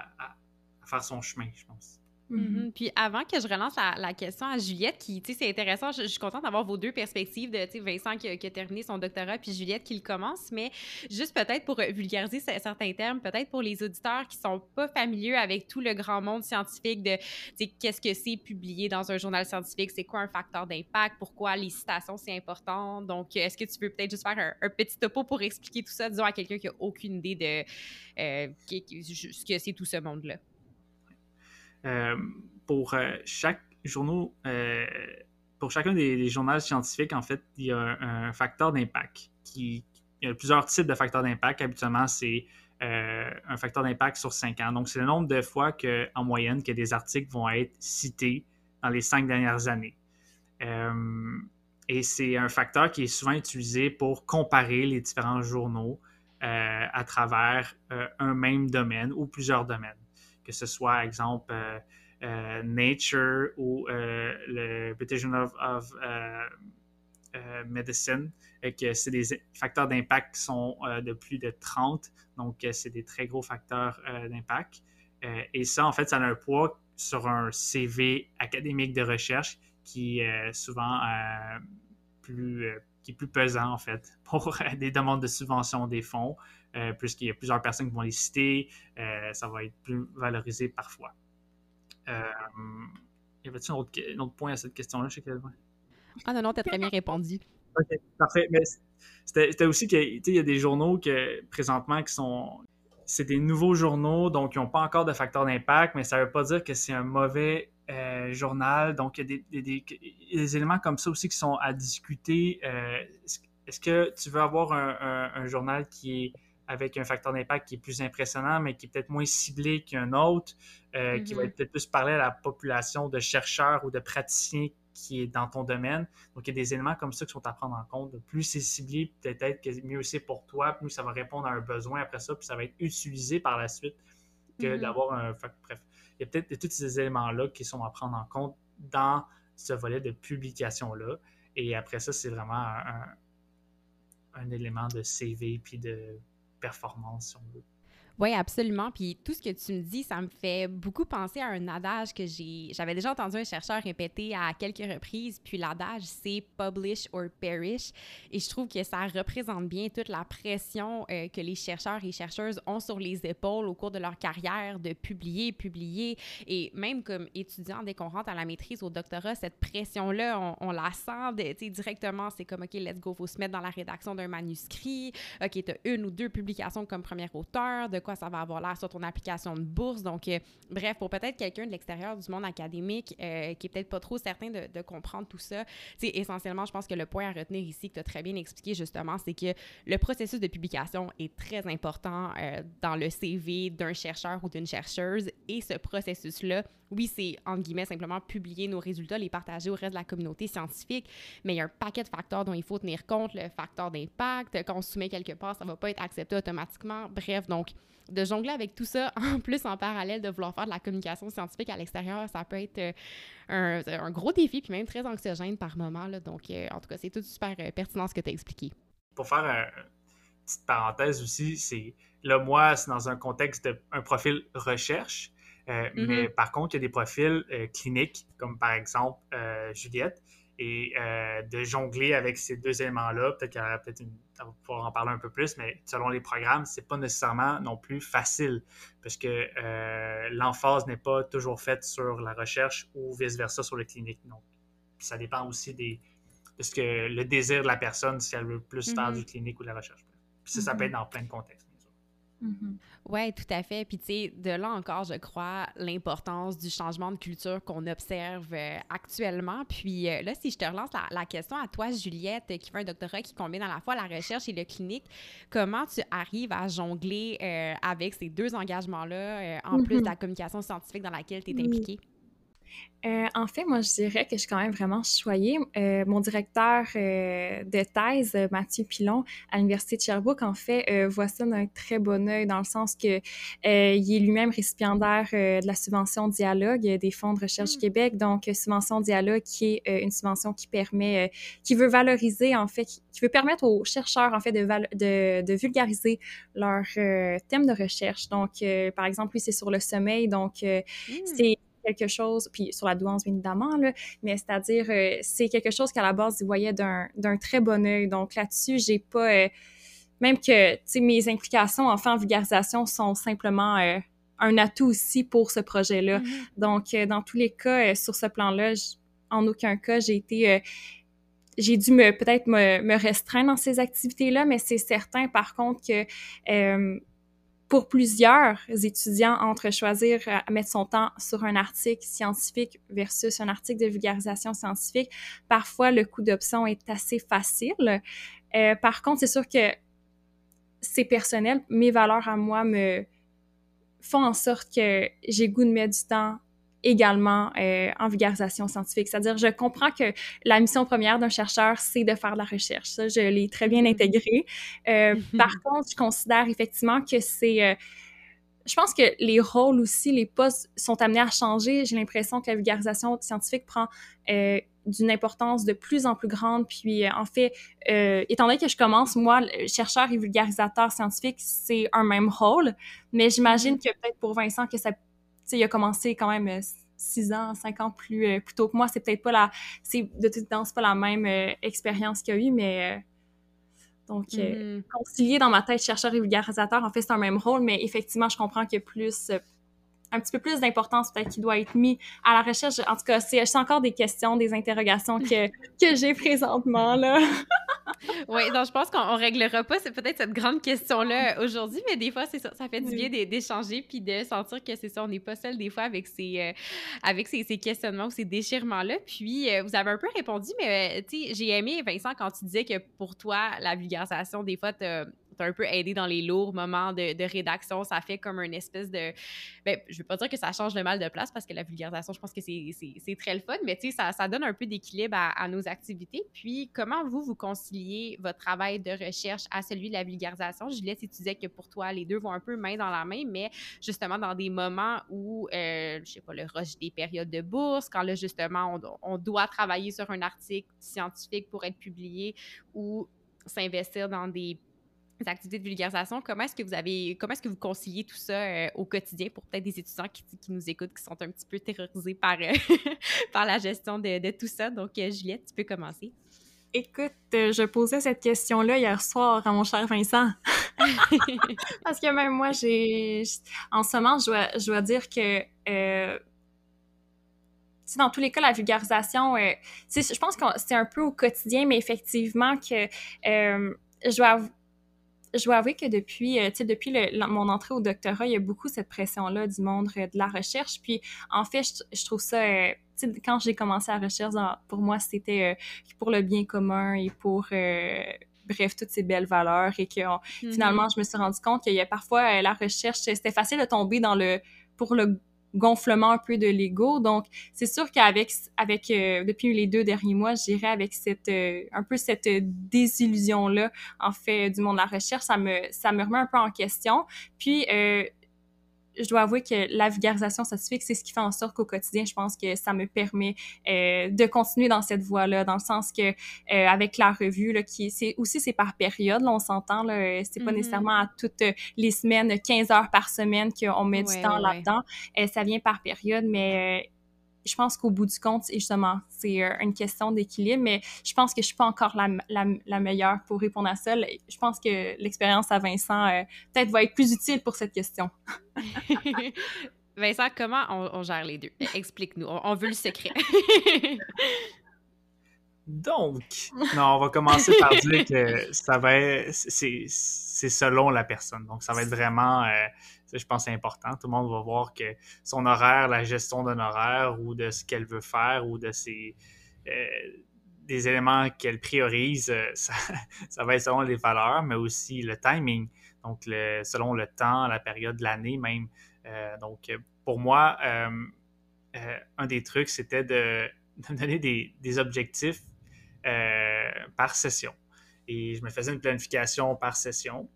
faire son chemin, je pense. Mm-hmm. Puis avant que je relance la, question à Juliette, qui, tu sais, c'est intéressant, je, suis contente d'avoir vos deux perspectives de, tu sais, Vincent qui a, terminé son doctorat, puis Juliette qui le commence, mais juste peut-être pour vulgariser certains termes, peut-être pour les auditeurs qui sont pas familiers avec tout le grand monde scientifique de, tu sais, qu'est-ce que c'est publié dans un journal scientifique, c'est quoi un facteur d'impact, pourquoi les citations c'est important. Donc, est-ce que tu peux peut-être juste faire un, petit topo pour expliquer tout ça, disons à quelqu'un qui a aucune idée de euh, ce que c'est tout ce monde-là? Euh, pour euh, chaque journal, euh, pour chacun des, journaux scientifiques, en fait, il y a un, facteur d'impact. Il y a plusieurs types de facteurs d'impact. Habituellement, c'est un facteur d'impact sur cinq ans. Donc, c'est le nombre de fois qu'en moyenne que des articles vont être cités dans les cinq dernières années. et c'est un facteur qui est souvent utilisé pour comparer les différents journaux à travers un même domaine ou plusieurs domaines que ce soit, exemple, euh, euh, Nature ou euh, le British Journal of, Medicine, que c'est des facteurs d'impact qui sont de plus de 30, donc c'est des très gros facteurs d'impact. et ça, en fait, ça a un poids sur un CV académique de recherche qui est souvent plus, qui est plus pesant, en fait, pour des demandes de subvention des fonds. Euh, puisqu'il y a plusieurs personnes qui vont les citer, euh, ça va être plus valorisé parfois. Euh, y avait-il un, autre, point à cette question-là? Je sais Ah non, non, t'as très bien répondu. OK, parfait. Mais c'était aussi qu'il y a des journaux que présentement qui sont. C'est des nouveaux journaux, donc ils n'ont pas encore de facteur d'impact, mais ça ne veut pas dire que c'est un mauvais euh, journal. Donc, il y a des, éléments comme ça aussi qui sont à discuter. Est-ce que tu veux avoir un journal qui est avec un facteur d'impact qui est plus impressionnant, mais qui est peut-être moins ciblé qu'un autre, euh, qui va mm-hmm. peut-être plus parler à la population de chercheurs ou de praticiens qui est dans ton domaine. Donc, il y a des éléments comme ça qui sont à prendre en compte. Plus c'est ciblé, peut-être que mieux c'est pour toi, plus ça va répondre à un besoin après ça, puis ça va être utilisé par la suite que mm-hmm. d'avoir un... Bref, il y a peut-être tous ces éléments-là qui sont à prendre en compte dans ce volet de publication-là. Et après ça, c'est vraiment un, un, élément de CV puis de performance, on. Oui, absolument. Puis tout ce que tu me dis, ça me fait beaucoup penser à un adage que j'ai. J'avais déjà entendu un chercheur répéter à quelques reprises. Puis l'adage, c'est publish or perish. Et je trouve que ça représente bien toute la pression euh, que les chercheurs et chercheuses ont sur les épaules au cours de leur carrière de publier, publier. Et même comme étudiant, dès qu'on rentre à la maîtrise, au doctorat, cette pression-là, on, la sent directement. C'est comme, OK, let's go, faut se mettre dans la rédaction d'un manuscrit. OK, tu as une ou deux publications comme premier auteur. De ça va avoir l'air sur ton application de bourse. Donc, euh, bref, pour peut-être quelqu'un de l'extérieur du monde académique euh, qui est peut-être pas trop certain de, comprendre tout ça, c'est essentiellement, je pense que le point à retenir ici que tu as très bien expliqué justement, c'est que le processus de publication est très important euh, dans le CV d'un chercheur ou d'une chercheuse et ce processus-là oui, c'est, entre guillemets, simplement publier nos résultats, les partager au reste de la communauté scientifique, mais il y a un paquet de facteurs dont il faut tenir compte, le facteur d'impact, quand on soumet quelque part, ça va pas être accepté automatiquement. Bref, donc, de jongler avec tout ça, en plus, en parallèle, de vouloir faire de la communication scientifique à l'extérieur, ça peut être euh, un, gros défi, puis même très anxiogène par moment. Donc, euh, en tout cas, c'est tout super euh, pertinent ce que tu as expliqué. Pour faire une petite parenthèse aussi, c'est là, moi, c'est dans un contexte d'un profil recherche. Euh, mm-hmm. Mais par contre, il y a des profils euh, cliniques, comme par exemple euh, Juliette, et de jongler avec ces deux éléments-là, peut-être qu'il y aurait peut-être une. On va pouvoir en parler un peu plus, mais selon les programmes, c'est pas nécessairement non plus facile parce que l'emphase n'est pas toujours faite sur la recherche ou vice-versa sur le clinique. Donc, ça dépend aussi des, de ce que le désir de la personne, si elle veut plus faire mm-hmm. du clinique ou de la recherche. Puis ça, ça peut mm-hmm. être dans plein de contextes. Mm-hmm. Oui, tout à fait. Puis, tu sais, de là encore, je crois, l'importance du changement de culture qu'on observe euh, actuellement. Puis euh, là, si je te relance la, question à toi, Juliette, qui fait un doctorat qui combine à la fois la recherche et le clinique, comment tu arrives à jongler euh, avec ces deux engagements-là, en plus de mm-hmm. la communication scientifique dans laquelle tu es impliquée? Euh, en fait, moi, je dirais que je suis quand même vraiment choyée. Euh, mon directeur euh, de thèse, Mathieu Pilon, à l'Université de Sherbrooke, en fait, voit ça d'un très bon œil dans le sens que il est lui-même récipiendaire de la subvention Dialogue des fonds de recherche du mmh. Québec. Donc, subvention Dialogue, qui est une subvention qui permet, qui veut valoriser, en fait, qui, veut permettre aux chercheurs, en fait, de, de, de vulgariser leur thème de recherche. Donc, par exemple, lui, c'est sur le sommeil. Donc, mmh. c'est quelque chose, puis sur la douance, bien évidemment, là, mais c'est-à-dire, euh, c'est quelque chose qu'à la base, ils voyaient d'un très bon œil. Donc là-dessus, j'ai pas... Euh, même que, tu sais, mes implications en fait en vulgarisation sont simplement euh, un atout aussi pour ce projet-là. Mm-hmm. Donc, dans tous les cas, sur ce plan-là, en aucun cas, j'ai été j'ai dû me peut-être me, me, restreindre dans ces activités-là, mais c'est certain par contre que pour plusieurs étudiants entre choisir à mettre son temps sur un article scientifique versus un article de vulgarisation scientifique, parfois le coût d'option est assez facile. Euh, par contre, c'est sûr que c'est personnel. Mes valeurs à moi me font en sorte que j'ai goût de mettre du temps également euh, en vulgarisation scientifique. C'est-à-dire, je comprends que la mission première d'un chercheur, c'est de faire de la recherche. Ça, je l'ai très bien mm-hmm. intégré. Euh, par contre, je considère effectivement que c'est... Euh, je pense que les rôles aussi, les postes sont amenés à changer. J'ai l'impression que la vulgarisation scientifique prend d'une importance de plus en plus grande. Puis, en fait, étant donné que je commence, moi, chercheur et vulgarisateur scientifique, c'est un même rôle. Mais j'imagine mm-hmm. que peut-être pour Vincent, que ça il a commencé quand même euh, six ans, cinq ans plus, euh, plus tôt que moi. C'est peut-être pas la, c'est de toute évidence pas la même euh, expérience qu'il a eu, mais donc mm-hmm. concilier dans ma tête chercheur et vulgarisateur, en fait, c'est un même rôle, mais effectivement, je comprends qu'il y a plus un petit peu plus d'importance peut-être qui doit être mis à la recherche. En tout cas, c'est encore des questions, des interrogations que, que j'ai présentement, là. oui, donc je pense qu'on réglera pas c'est peut-être cette grande question-là aujourd'hui, mais des fois, c'est ça, ça fait du bien d'échanger puis de sentir que c'est ça, on n'est pas seul des fois avec ces, euh, avec ces, ces, questionnements ou ces déchirements-là. Puis, euh, vous avez un peu répondu, mais euh, tu sais, j'ai aimé, Vincent, quand tu disais que pour toi, la vulgarisation, des fois, un peu aidé dans les lourds moments de, rédaction. Ça fait comme une espèce de. Ben, je veux pas dire que ça change le mal de place parce que la vulgarisation, je pense que c'est très le fun, mais tu sais, ça, ça, donne un peu d'équilibre à, nos activités. Puis, comment vous, vous conciliez votre travail de recherche à celui de la vulgarisation? Juliette, si tu disais que pour toi, les deux vont un peu main dans la main, mais justement dans des moments où, euh, je sais pas, le rush des périodes de bourse, quand là, justement, on doit travailler sur un article scientifique pour être publié ou s'investir dans des activités de vulgarisation. Comment est-ce que vous avez, comment est-ce que vous conciliez tout ça euh, au quotidien pour peut-être des étudiants qui, nous écoutent, qui sont un petit peu terrorisés par, euh, par la gestion de, tout ça? Donc, euh, Juliette, tu peux commencer. Écoute, je posais cette question-là hier soir à mon cher Vincent. Parce que même moi, j'ai. En ce moment, je dois, je dois dire que. dans tous les cas, la vulgarisation, je pense que c'est un peu au quotidien, mais effectivement que je dois je dois avouer que depuis, euh, depuis mon entrée au doctorat, il y a beaucoup cette pression-là du monde euh, de la recherche. Puis, en fait, je, trouve ça, euh, quand j'ai commencé la recherche, pour moi, c'était pour le bien commun et pour, bref, toutes ces belles valeurs. Et que mm-hmm. finalement, je me suis rendu compte qu'il y a parfois la recherche, c'était facile de tomber dans le, pour le gonflement un peu de l'ego. Donc, c'est sûr qu'avec, avec, euh, depuis les deux derniers mois, je dirais avec cette, euh, un peu cette désillusion-là, en fait, du monde de la recherche, ça me, ça me remet un peu en question. Puis, euh, je dois avouer que la vulgarisation scientifique, c'est ce qui fait en sorte qu'au quotidien, je pense que ça me permet euh, de continuer dans cette voie-là, dans le sens que euh, avec la revue, là, qui c'est aussi c'est par période, là, on s'entend, là, c'est pas mm-hmm. nécessairement à toutes les semaines, 15 heures par semaine qu'on met du temps là-dedans. Euh, ça vient par période, mais euh, je pense qu'au bout du compte, justement, c'est euh, une question d'équilibre, mais je pense que je suis pas encore la, la, meilleure pour répondre à ça. Je pense que l'expérience à Vincent euh, peut-être va être plus utile pour cette question. Vincent, comment on, gère les deux? Explique-nous. On, veut le secret. Donc, non, on va commencer par dire que ça va être, c'est selon la personne. Donc, ça va être vraiment, euh, je pense, important. Tout le monde va voir que son horaire, la gestion d'un horaire ou de ce qu'elle veut faire ou de ses, euh, des éléments qu'elle priorise, euh, ça, ça, va être selon les valeurs, mais aussi le timing. Donc, le, selon le temps, la période de l'année même. donc, pour moi, un des trucs, c'était de, de, donner des, des objectifs euh, par session. Et je me faisais une planification par session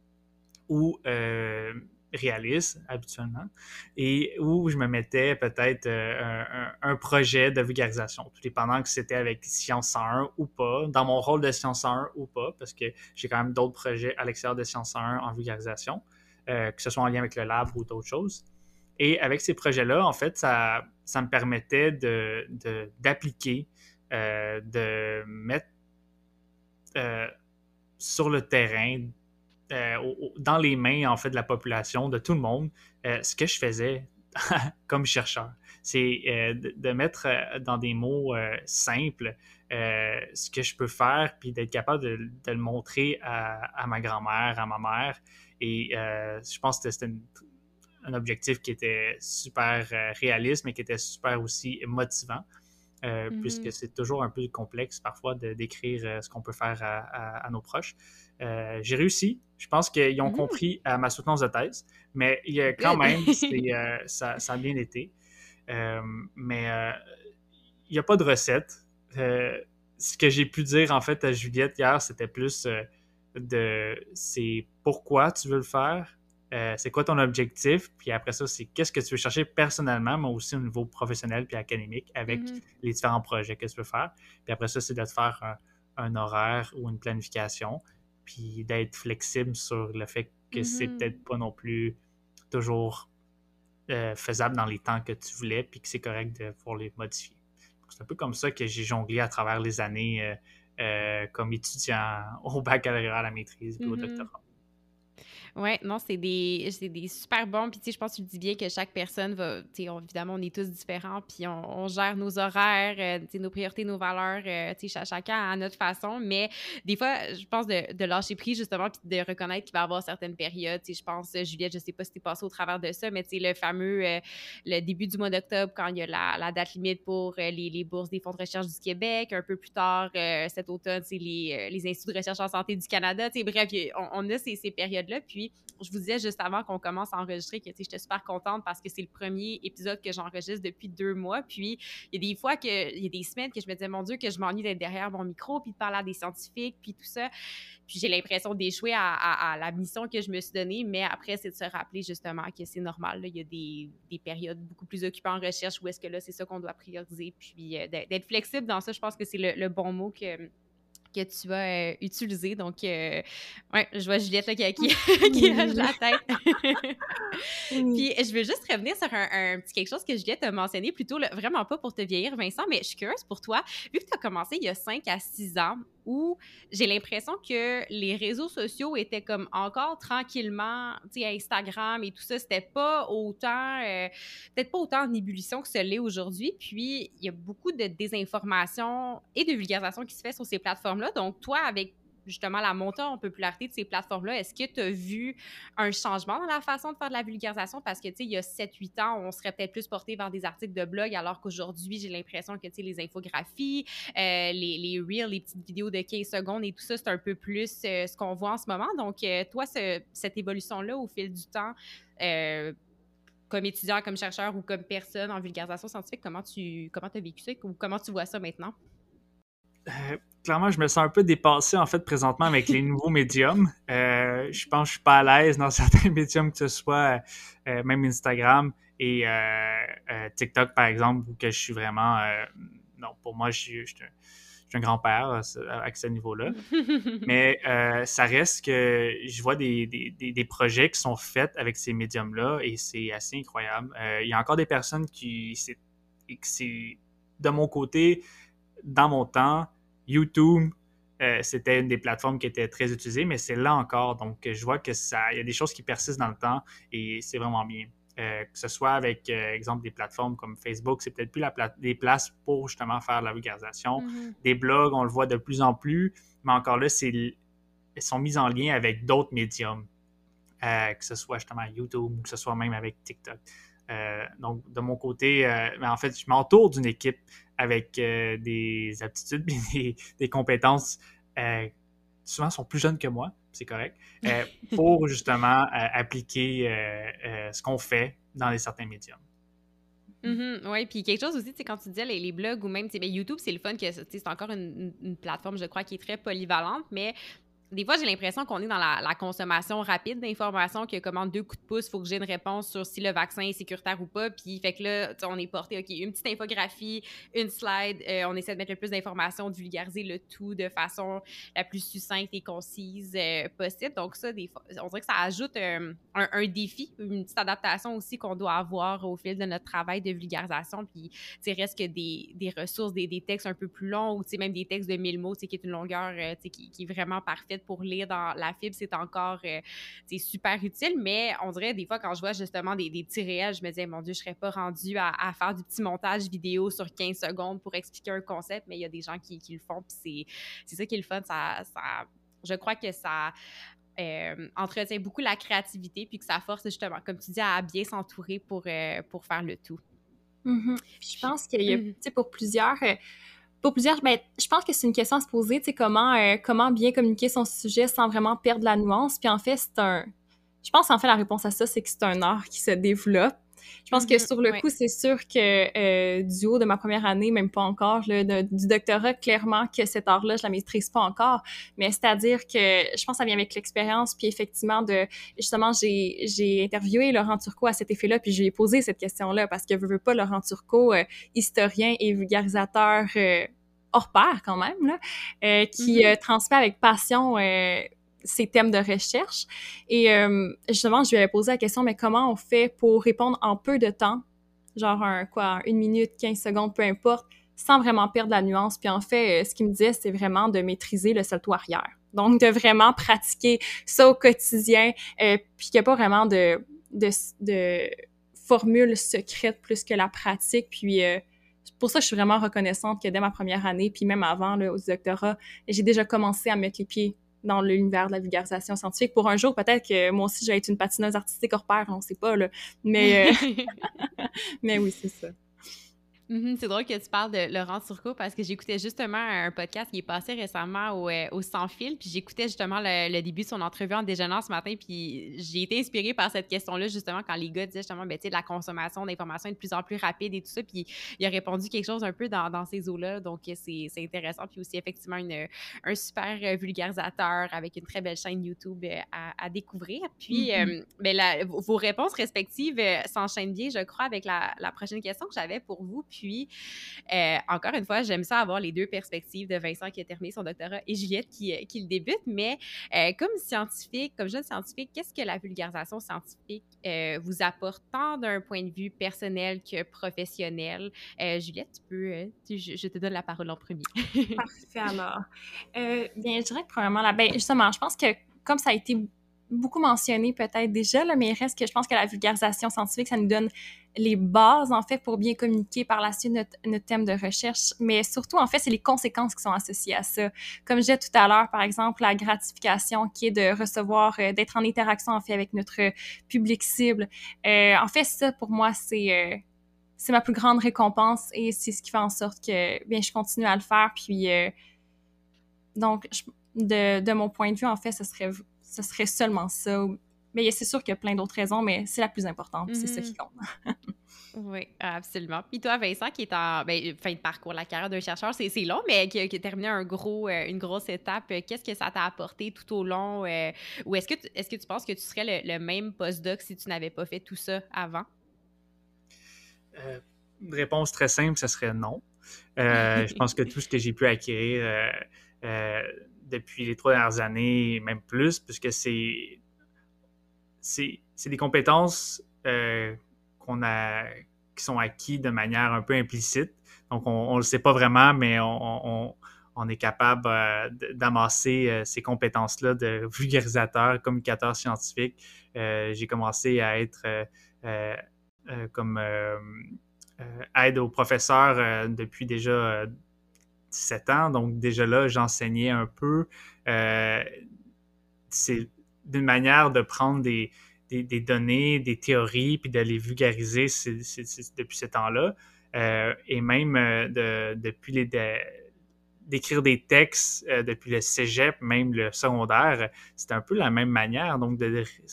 ou euh, réaliste habituellement et où je me mettais peut-être euh, un, projet de vulgarisation, tout dépendant que c'était avec Science 101 ou pas, dans mon rôle de Science 101 ou pas, parce que j'ai quand même d'autres projets à l'extérieur de Science 101 en vulgarisation, que ce soit en lien avec le lab ou d'autres choses. Et avec ces projets-là, en fait, ça, me permettait d'appliquer euh, de mettre euh, sur le terrain, euh, dans les mains en fait de la population, de tout le monde, ce que je faisais comme chercheur. C'est de, mettre dans des mots simples ce que je peux faire, puis d'être capable de, le montrer à, ma grand-mère, à ma mère. Et je pense que c'était un objectif qui était super réaliste, mais qui était super aussi motivant. Euh, mm-hmm. puisque c'est toujours un peu complexe parfois de décrire euh, ce qu'on peut faire à, nos proches. Euh, j'ai réussi. Je pense qu'ils ont mm-hmm. compris à ma soutenance de thèse, mais quand même, ça, ça, a bien été. mais il n'y a pas de recette. ce que j'ai pu dire en fait à Juliette hier, c'était plus de c'est pourquoi tu veux le faire, euh, c'est quoi ton objectif, puis après ça, c'est qu'est-ce que tu veux chercher personnellement, mais aussi au niveau professionnel puis académique avec mhm. les différents projets que tu veux faire. Puis après ça, c'est de te faire un, horaire ou une planification, puis d'être flexible sur le fait que c'est mhm. peut-être pas non plus toujours euh, faisable dans les temps que tu voulais, puis que c'est correct de pouvoir les modifier. C'est un peu comme ça que j'ai jonglé à travers les années euh, comme étudiant au baccalauréat, à la maîtrise, puis au mhm. doctorat. Oui, non, c'est des, des super bons. Puis, tu sais, je pense que tu dis bien que chaque personne va, tu sais, évidemment, on est tous différents, puis on, gère nos horaires, euh, tu sais, nos priorités, nos valeurs, euh, tu sais, chacun à notre façon. Mais des fois, je pense de, lâcher prise, justement, puis de reconnaître qu'il va y avoir certaines périodes. Tu sais, je pense, Juliette, je sais pas si tu es passée au travers de ça, mais tu sais, le fameux, euh, le début du mois d'octobre, quand il y a la, date limite pour les, les, bourses des fonds de recherche du Québec, un peu plus tard, cet automne, tu sais, les, les instituts de recherche en santé du Canada, tu sais, bref, on, on a ces, ces périodes-là. Puis, je vous disais juste avant qu'on commence à enregistrer que j'étais super contente parce que c'est le premier épisode que j'enregistre depuis deux mois. Puis il y a des fois que il y a des semaines que je me disais mon Dieu que je m'ennuie d'être derrière mon micro puis de parler à des scientifiques puis tout ça. Puis j'ai l'impression d'échouer à, la mission que je me suis donnée, mais après c'est de se rappeler justement que c'est normal. Il y a des, périodes beaucoup plus occupées en recherche où est-ce que là c'est ça qu'on doit prioriser puis euh, d'être flexible dans ça. Je pense que c'est le bon mot que que tu vas euh, utiliser. Donc, euh, ouais, je vois Juliette là, qui, qui, qui la tête. Puis, je veux juste revenir sur un, petit quelque chose que Juliette a mentionné plutôt, vraiment pas pour te vieillir, Vincent, mais je suis curieuse pour toi. Vu que tu as commencé il y a 5 à 6 ans, où j'ai l'impression que les réseaux sociaux étaient comme encore tranquillement, tu sais, Instagram et tout ça, c'était pas autant, euh, peut-être pas autant en ébullition que ce l'est aujourd'hui. Puis, il y a beaucoup de désinformation et de vulgarisation qui se fait sur ces plateformes-là. Donc, toi, avec justement la montée en popularité de ces plateformes-là, est-ce que tu as vu un changement dans la façon de faire de la vulgarisation? Parce que, tu sais, il y a 7-8 ans, on serait peut-être plus porté vers des articles de blog, alors qu'aujourd'hui, j'ai l'impression que, tu sais, les infographies, euh, les, reels, les petites vidéos de 15 secondes et tout ça, c'est un peu plus euh, ce qu'on voit en ce moment. Donc, euh, toi, cette évolution-là, au fil du temps, comme étudiant, comme chercheur ou comme personne en vulgarisation scientifique, comment tu comment as vécu ça ou comment tu vois ça maintenant? Euh, clairement, je me sens un peu dépassé en fait présentement avec les nouveaux médiums. Euh, je pense que je suis pas à l'aise dans certains médiums, que ce soit euh, même Instagram et TikTok par exemple, où que je suis vraiment. non, pour moi, je suis, un grand-père à ce niveau-là. Mais ça reste que je vois des, des, des, projets qui sont faits avec ces médiums-là et c'est assez incroyable. Il y a encore des personnes qui. C'est de mon côté, dans mon temps, YouTube, euh, c'était une des plateformes qui était très utilisée, mais c'est là encore. Donc, je vois que ça, il y a des choses qui persistent dans le temps et c'est vraiment bien. Euh, que ce soit avec, euh, exemple, des plateformes comme Facebook, c'est peut-être plus la des places pour justement faire la vulgarisation. Mm-hmm. Des blogs, on le voit de plus en plus, mais encore là, c'est, elles sont mises en lien avec d'autres médiums, que ce soit justement YouTube ou que ce soit même avec TikTok. Donc, de mon côté, mais en fait, je m'entoure d'une équipe avec euh, des aptitudes et des, compétences euh, souvent sont plus jeunes que moi, c'est correct, euh, pour justement appliquer ce qu'on fait dans les certains médiums. Mm-hmm. oui, puis quelque chose aussi, c'est quand tu disais les, les blogs ou même, ben, YouTube, c'est le fun que c'est encore une, une, plateforme, je crois, qui est très polyvalente, mais des fois, j'ai l'impression qu'on est dans la, consommation rapide d'informations, que comme en deux coups de pouce, il faut que j'ai une réponse sur si le vaccin est sécuritaire ou pas. Puis, fait que là, on est porté, OK, une petite infographie, une slide, euh, on essaie de mettre le plus d'informations, de vulgariser le tout de façon la plus succincte et concise euh, possible. Donc, ça, des fois, on dirait que ça ajoute euh, un, défi, une petite adaptation aussi qu'on doit avoir au fil de notre travail de vulgarisation. Puis, tu reste que des, ressources, des, textes un peu plus longs ou, tu sais, même des textes de 1000 mots, qui est une longueur, tu sais, qui, est vraiment parfaite pour lire dans la fibre, c'est encore euh, c'est super utile. Mais on dirait des fois, quand je vois justement des, petits réels, je me disais, mon Dieu, je serais pas rendue à, faire du petit montage vidéo sur 15 secondes pour expliquer un concept, mais il y a des gens qui, le font. Puis c'est ça qui est le fun. Ça, ça, je crois que ça. Euh, entretient beaucoup la créativité, puis que ça force justement, comme tu dis, à bien s'entourer pour, euh, pour faire le tout. Mm-hmm. Je pense qu'il y a, mm-hmm. tu sais, pour plusieurs, pour plusieurs, ben, je pense que c'est une question à se poser, tu comment, euh, comment bien communiquer son sujet sans vraiment perdre la nuance. Puis en fait, c'est un... Je pense en fait la réponse à ça, c'est que c'est un art qui se développe. Je pense que mhm, sur le coup, c'est sûr que euh, du haut de ma première année, même pas encore, là, du doctorat, clairement que cet art-là, je la maîtrise pas encore. Mais c'est-à-dire que je pense que ça vient avec l'expérience. Puis effectivement, de justement, j'ai, interviewé Laurent Turcot à cet effet-là, puis je lui ai posé cette question-là parce que je veux pas Laurent Turcot, euh, historien et vulgarisateur euh, hors pair quand même, là, euh, qui mm-hmm. transmet avec passion ces thèmes de recherche. Et euh, justement, je lui avais posé la question, mais comment on fait pour répondre en peu de temps, genre quoi, une minute, 15 secondes, peu importe, sans vraiment perdre la nuance. Puis en fait, euh, ce qu'il me disait, c'est vraiment de maîtriser le salto arrière. Donc, de vraiment pratiquer ça au quotidien, euh, puis qu'il n'y a pas vraiment de, de, de formule secrète plus que la pratique. Puis euh, pour ça, je suis vraiment reconnaissante que dès ma première année, puis même avant, là, au doctorat, j'ai déjà commencé à mettre les pieds dans l'univers de la vulgarisation scientifique. Pour un jour, peut-être que moi aussi, j'allais être une patineuse artistique hors pair, on sait pas, là. Mais, euh, mais oui, c'est ça. Mhm, c'est drôle que tu parles de Laurent Turcot parce que j'écoutais justement un podcast qui est passé récemment au, euh, au Sans Fil, puis j'écoutais justement le, début de son entrevue en déjeunant ce matin, puis j'ai été inspirée par cette question-là justement quand les gars disaient justement, ben, tu sais, la consommation d'informations est de plus en plus rapide et tout ça, puis il a répondu quelque chose un peu dans, dans ces eaux-là, donc c'est intéressant, puis aussi effectivement une, un super vulgarisateur avec une très belle chaîne YouTube euh, à, à découvrir. Puis, mm-hmm. euh, ben, la, vos réponses respectives s'enchaînent bien, je crois, avec la, la prochaine question que j'avais pour vous. Puis, euh, encore une fois, j'aime ça avoir les deux perspectives de Vincent qui a terminé son doctorat et Juliette qui, euh, qui le débute. Mais euh, comme scientifique, comme jeune scientifique, qu'est-ce que la vulgarisation scientifique vous apporte tant d'un point de vue personnel que professionnel? Juliette, tu peux, je, te donne la parole en premier. Parfait, alors. bien, je dirais que premièrement, là, ben, justement, je pense que comme ça a été beaucoup mentionné peut-être déjà, mais il reste que je pense que la vulgarisation scientifique, ça nous donne les bases, en fait, pour bien communiquer par la suite notre, thème de recherche. Mais surtout, en fait, c'est les conséquences qui sont associées à ça. Comme je disais tout à l'heure, par exemple, la gratification qui est de recevoir, euh, d'être en interaction, en fait, avec notre public cible. Euh, en fait, ça, pour moi, c'est... Euh, c'est ma plus grande récompense et c'est ce qui fait en sorte que bien je continue à le faire puis donc de, de mon point de vue en fait ce serait ce serait seulement ça mais c'est sûr qu'il y a plein d'autres raisons, mais c'est la plus importante, c'est ça qui Mhm. compte. Oui, absolument. Puis toi, Vincent, qui est en ben, fin de parcours, la carrière d'un chercheur, c'est c'est long, mais qui, a qui a terminé un gros, euh, une grosse étape, euh, qu'est-ce que ça t'a apporté tout au long? euh, ou est-ce que, tu- est-ce que tu penses que tu serais le, le même postdoc si tu n'avais pas fait tout ça avant? Euh, une réponse très simple, ce serait non. Euh, je pense que tout ce que j'ai pu acquérir euh, euh, depuis les trois dernières années, même plus, puisque c'est des compétences euh, qu'on a qui sont acquis de manière un peu implicite. Donc, on ne le sait pas vraiment, mais on, on- on est capable euh, d'amasser euh, ces compétences-là de vulgarisateur, communicateur scientifique. J'ai commencé à être comme aide aux professeurs depuis déjà 17 ans. Donc, déjà là, j'enseignais un peu. Euh, c'est d'une manière de prendre des, des, données, des théories, puis de les vulgariser depuis ce temps-là. Euh, et même euh, de, depuis les. d'écrire des textes depuis le cégep, même le secondaire, c'est un peu la même manière. Donc,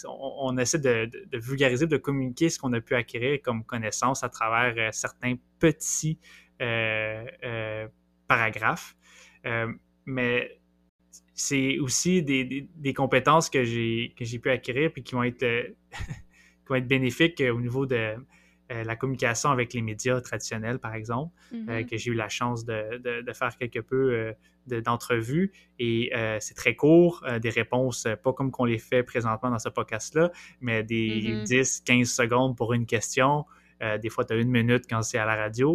on, essaie de, vulgariser, de communiquer ce qu'on a pu acquérir comme connaissance à travers certains petits paragraphes. Euh, mais c'est aussi des, des- des compétences que j'ai que j'ai pu acquérir puis qui vont être, euh, qui vont être bénéfiques euh, au niveau de euh, la communication avec les médias traditionnels, par exemple, Mhm. que j'ai eu la chance de, de- de faire quelque peu de- d'entrevues. Et c'est très court, des réponses, pas comme qu'on les fait présentement dans ce podcast-là, mais des Mhm. 10-15 secondes pour une question. Des fois, tu as une minute quand c'est à la radio,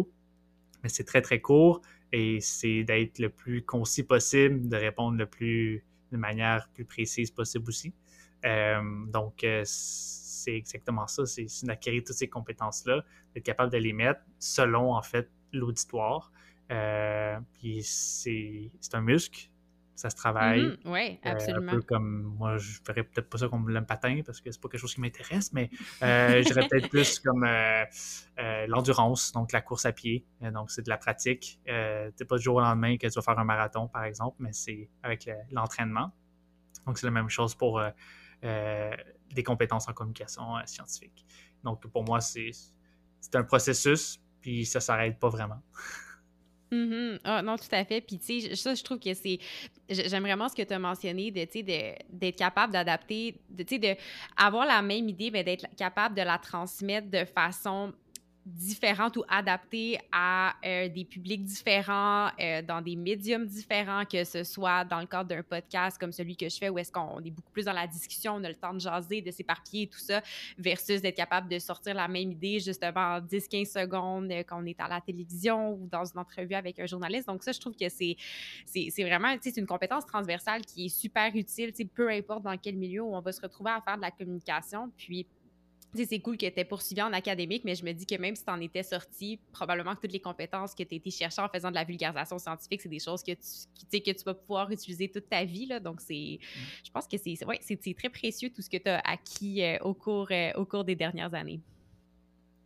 mais c'est très, très court et c'est d'être le plus concis possible, de répondre le plus, de manière plus précise possible aussi. Euh, donc, euh, c'est exactement ça, c'est d'acquérir toutes ces compétences-là, d'être capable de les mettre selon, en fait, l'auditoire. Euh, puis c'est un muscle, ça se travaille. Oui, Euh, absolument. un peu comme moi, je ferais peut-être pas ça comme le patin parce que c'est pas quelque chose qui m'intéresse, mais euh, je dirais peut-être plus comme euh, l'endurance, donc la course à pied. Donc c'est de la pratique. C'est pas du jour au lendemain que tu vas faire un marathon, par exemple, mais c'est avec le- l'entraînement. donc c'est la même chose pour des compétences en communication scientifique. Donc pour moi, c'est c'est un processus, puis ça s'arrête pas vraiment. Mhm. Ah, non, tout à fait. Puis, tu sais, ça, je trouve que c'est. J'aime vraiment ce que tu as mentionné, de, d'être capable d'adapter, de, tu sais, de avoir la même idée, mais d'être capable de la transmettre de façon différente ou adaptée à euh, des publics différents, euh, dans des médiums différents, que ce soit dans le cadre d'un podcast comme celui que je fais, où est-ce qu'on est beaucoup plus dans la discussion, on a le temps de jaser, de s'éparpiller tout ça, versus d'être capable de sortir la même idée justement en 10-15 secondes euh, quand on est à la télévision ou dans une entrevue avec un journaliste. Donc ça, je trouve que c'est c'est c'est vraiment, c'est une compétence transversale qui est super utile, peu importe dans quel milieu où on va se retrouver à faire de la communication. Puis c'est cool que tu aies poursuivi en académique, mais je me dis que même si tu en étais sorti, probablement que toutes les compétences que tu as été chercher en faisant de la vulgarisation scientifique, c'est des choses que tu, qui- que tu vas pouvoir utiliser toute ta vie. Là. Donc, c'est, je pense que c'est ouais, c'est- très précieux tout ce que tu as acquis euh, au, cours, euh, au cours des dernières années.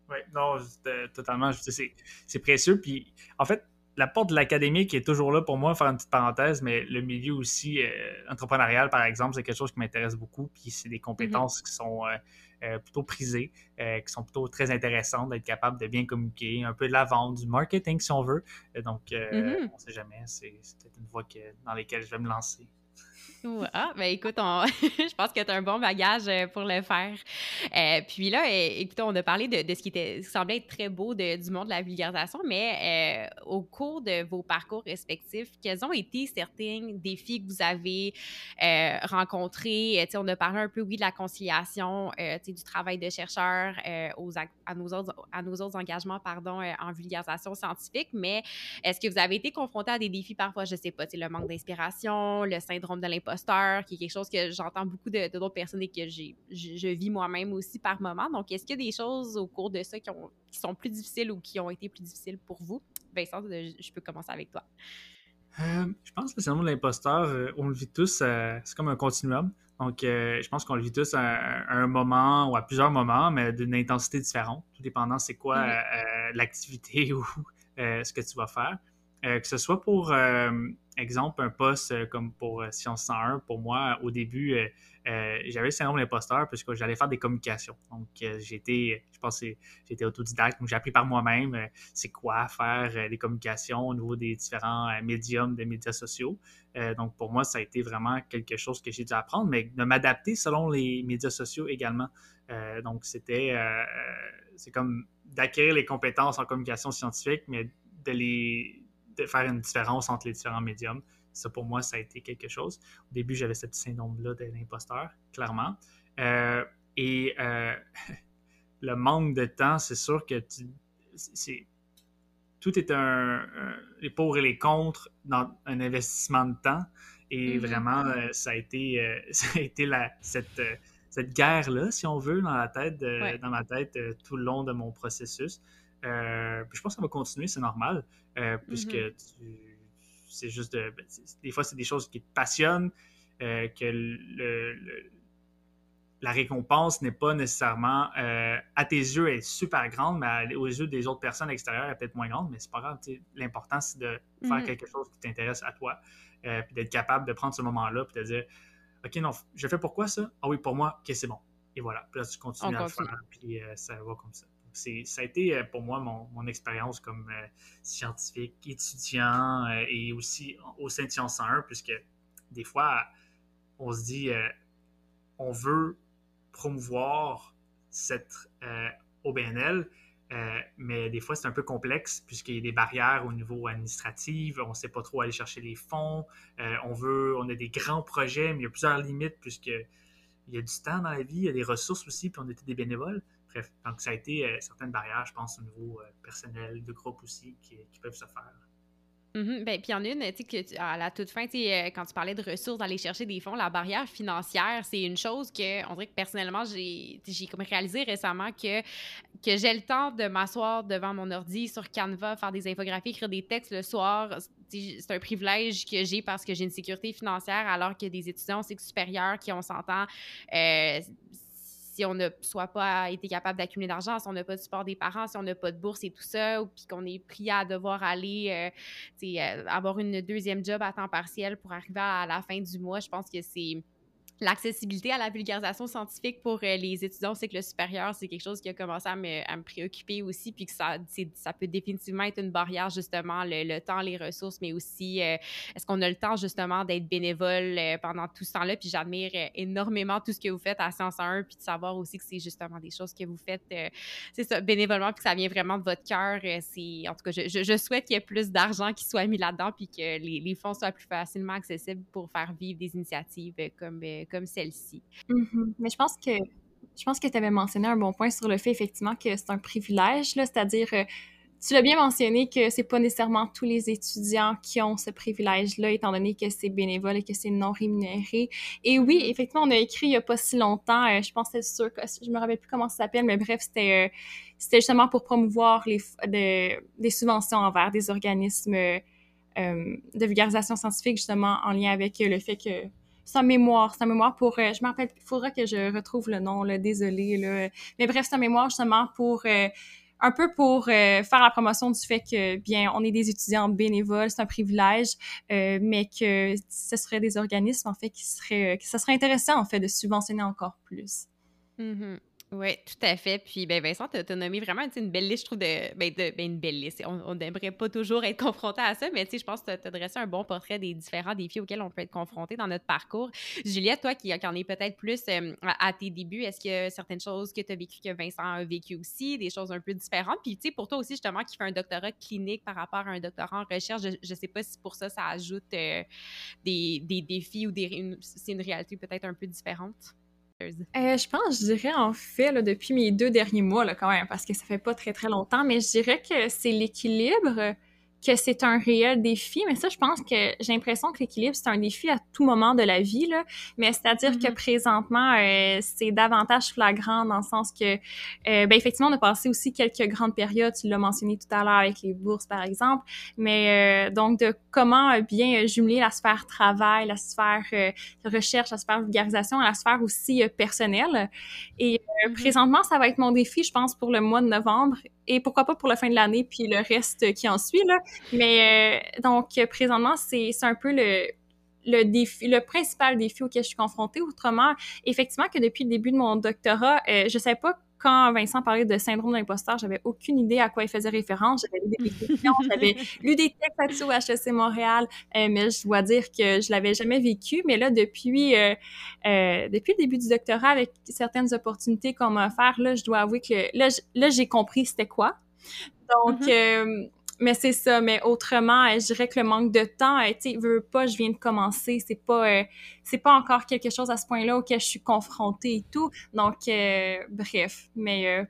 Oui, non, c'était totalement. C'est c'est précieux. Puis, en fait, la porte de l'académique est toujours là pour moi, faire une petite parenthèse, mais le milieu aussi euh, entrepreneurial, par exemple, c'est quelque chose qui m'intéresse beaucoup. Puis, c'est des compétences qui sont euh, euh, plutôt prisées, euh, qui sont plutôt très intéressantes, d'être capable de bien communiquer, un peu de la vente, du marketing, si on veut. Euh, donc, euh, Mhm. on ne sait jamais. C'est c'est peut-être une voie que, dans laquelle je vais me lancer. Ah, ben écoute, on- je pense que tu as un bon bagage euh, pour le faire. Euh, puis là, euh, écoutez, on a parlé de, ce qui semblait être très beau du monde de la vulgarisation, mais au cours de vos parcours respectifs, quels ont été certains défis que vous avez euh, rencontrés? Euh, tu sais, on a parlé un peu, oui, de la conciliation, du travail de chercheur aux, à, nos autres, à nos autres engagements pardon, en vulgarisation scientifique, mais est-ce que vous avez été confronté à des défis parfois, je sais pas, le manque d'inspiration, le syndrome de l'imposteur, qui est quelque chose que j'entends beaucoup de de d'autres personnes et que j'ai, je, je vis moi-même aussi par moment. Donc, est-ce qu'il y a des choses au cours de ça qui, ont, qui sont plus difficiles ou qui ont été plus difficiles pour vous? Vincent, je peux commencer avec toi. Euh, je pense que le syndrome de l'imposteur, euh, on le vit tous, euh, c'est comme un continuum. Donc, euh, je pense qu'on le vit tous à, à un moment ou à plusieurs moments, mais d'une intensité différente, tout dépendant c'est quoi euh, l'activité ou ce que tu vas faire. Que ce soit pour, exemple, un poste comme pour Science 101, pour moi, au début, euh, j'avais le syndrome de l'imposteur puisque j'allais faire des communications. Donc, euh, j'étais, je pense que j'étais autodidacte, donc j'ai appris par moi-même euh, c'est quoi faire des communications au niveau des différents médiums des médias sociaux. donc, pour moi, ça a été vraiment quelque chose que j'ai dû apprendre, mais de m'adapter selon les médias sociaux également. donc, c'était, c'est comme d'acquérir les compétences en communication scientifique, mais de les, faire une différence entre les différents médiums. Ça, pour moi, ça a été quelque chose. Au début, j'avais ce petit syndrome-là de l'imposteur, clairement. Euh, et euh, le manque de temps, c'est sûr que c'est, tout est un, les pour et les contre dans un investissement de temps. Et mm-hmm. vraiment, euh, ça a été, ça a été la, cette, cette guerre-là, si on veut, dans la tête, dans ma tête tout le long de mon processus. je pense que ça va continuer, c'est normal, puisque mm-hmm. tu c'est juste de, ben, des fois, c'est des choses qui te passionnent, euh, que le, la récompense n'est pas nécessairement, euh, à tes yeux, est super grande, mais aux yeux des autres personnes à l'extérieur, elle est peut-être moins grande, mais c'est pas grave. L'important, c'est de faire mm-hmm. quelque chose qui t'intéresse à toi, euh, puis d'être capable de prendre ce moment-là, puis de dire, OK, non, je fais pourquoi ça? Ah oui, pour moi, OK, c'est bon. Et voilà. Puis là, tu continues à le faire, puis ça va comme ça ça a été euh, pour moi mon, expérience comme euh, scientifique, étudiant euh, et aussi au sein de Science 101, puisque des fois, on se dit, on veut promouvoir cette OBNL, mais des fois, c'est un peu complexe puisqu'il y a des barrières au niveau administratif, on ne sait pas trop aller chercher les fonds, on veut, on a des grands projets, mais il y a plusieurs limites puisqu'il y a du temps dans la vie, il y a des ressources aussi, puis on était des bénévoles. Bref, donc ça a été euh, certaines barrières, je pense, au niveau euh, personnel, de groupe aussi, qui, peuvent se faire. Mm Ben, puis il y en a une, tu sais, à la toute fin, tu sais, euh, quand tu parlais de ressources, d'aller chercher des fonds, la barrière financière, c'est une chose que, on dirait que personnellement, j'ai comme réalisé récemment que, que j'ai le temps de m'asseoir devant mon ordi sur Canva, faire des infographies, écrire des textes le soir. C'est un privilège que j'ai parce que j'ai une sécurité financière, alors que des étudiants au cycle supérieur qui, on s'entend, on n'a soit pas été capable d'accumuler d'argent, si on n'a pas de support des parents, si on n'a pas de bourse et tout ça, ou puis qu'on est pris à devoir aller euh, euh, avoir une deuxième job à temps partiel pour arriver à la fin du mois, je pense que c'est l'accessibilité à la vulgarisation scientifique pour euh, les étudiants au cycle supérieur, c'est quelque chose qui a commencé à me, à me préoccuper aussi, puis que ça, ça peut définitivement être une barrière, justement, le, temps, les ressources, mais aussi euh, est-ce qu'on a le temps, justement, d'être bénévole euh, pendant tout ce temps-là? Puis j'admire énormément tout ce que vous faites à Science 1, puis de savoir aussi que c'est justement des choses que vous faites, c'est ça, bénévolement, puis que ça vient vraiment de votre cœur. c'est, en tout cas, je, je, souhaite qu'il y ait plus d'argent qui soit mis là-dedans, puis que les, les, fonds soient plus facilement accessibles pour faire vivre des initiatives comme comme celle-ci. Mm-hmm. Mais je pense que je pense que tu avais mentionné un bon point sur le fait effectivement que c'est un privilège, c'est-à-dire euh, tu l'as bien mentionné que c'est pas nécessairement tous les étudiants qui ont ce privilège-là, étant donné que c'est bénévole et que c'est non rémunéré. Et oui, mm-hmm. effectivement, on a écrit il y a pas si longtemps, euh, je pense que c'est sûr que je me rappelle plus comment ça s'appelle, mais bref, c'était euh, c'était justement pour promouvoir les des subventions envers des organismes de vulgarisation scientifique, justement en lien avec le fait que sa mémoire. Sa mémoire pour. Euh, je me rappelle, il faudra que je retrouve le nom, là, désolé. Là. Mais bref, sa mémoire justement pour. Euh, un peu pour euh, faire la promotion du fait que, bien, on est des étudiants bénévoles, c'est un privilège, mais que ce serait des organismes, en fait, qui seraient, que ça serait intéressant, en fait, de subventionner encore plus. Mm-hmm. Oui, tout à fait. Puis, ben, Vincent, tu as, nommé vraiment une belle liste, je trouve, de, ben, de, ben, une belle liste. On n'aimerait pas toujours être confronté à ça, mais je pense que tu as, dressé un bon portrait des différents défis auxquels on peut être confronté dans notre parcours. Juliette, toi qui, en es peut-être plus euh, à, tes débuts, est-ce qu'il y a certaines choses que tu as vécues que Vincent a vécues aussi, des choses un peu différentes? Puis, tu sais, pour toi aussi, justement, qui fait un doctorat clinique par rapport à un doctorat en recherche, je ne sais pas si pour ça, ça ajoute euh, des, des, défis ou des, c'est une réalité peut-être un peu différente. Euh, je pense, je dirais en fait, depuis mes deux derniers mois, quand même, parce que ça fait pas très très longtemps, mais je dirais que c'est l'équilibre que c'est un réel défi, mais ça, je pense que j'ai l'impression que l'équilibre, c'est un défi à tout moment de la vie, là. Mais c'est-à-dire que mm-hmm. présentement, euh, c'est davantage flagrant dans le sens que, euh, ben, effectivement, on a passé aussi quelques grandes périodes, tu l'as mentionné tout à l'heure avec les bourses, par exemple, mais euh, donc de comment bien jumeler la sphère travail, la sphère recherche, la sphère vulgarisation, la sphère aussi personnelle. Et mm-hmm. présentement, ça va être mon défi, je pense, pour le mois de novembre et pourquoi pas pour la fin de l'année puis le reste qui en suit là. Mais donc, présentement, c'est un peu le, le défi, le principal défi auquel je suis confrontée. Autrement, effectivement, que depuis le début de mon doctorat, euh, je savais pas quand Vincent parlait de syndrome d'imposteur, j'avais aucune idée à quoi il faisait référence. J'avais lu des questions, j'avais lu des textes là-dessus au HEC Montréal, euh, mais je dois dire que je l'avais jamais vécu. Mais là, depuis euh, euh, depuis le début du doctorat, avec certaines opportunités qu'on m'a offertes, là, je dois avouer que là, là j'ai compris c'était quoi. Donc, mm-hmm. Mais c'est ça. Mais autrement, euh, je dirais que le manque de temps, euh, tu sais, veux pas, je viens de commencer. C'est pas, euh, c'est pas encore quelque chose à ce point-là auquel je suis confrontée et tout. Donc, bref. Mais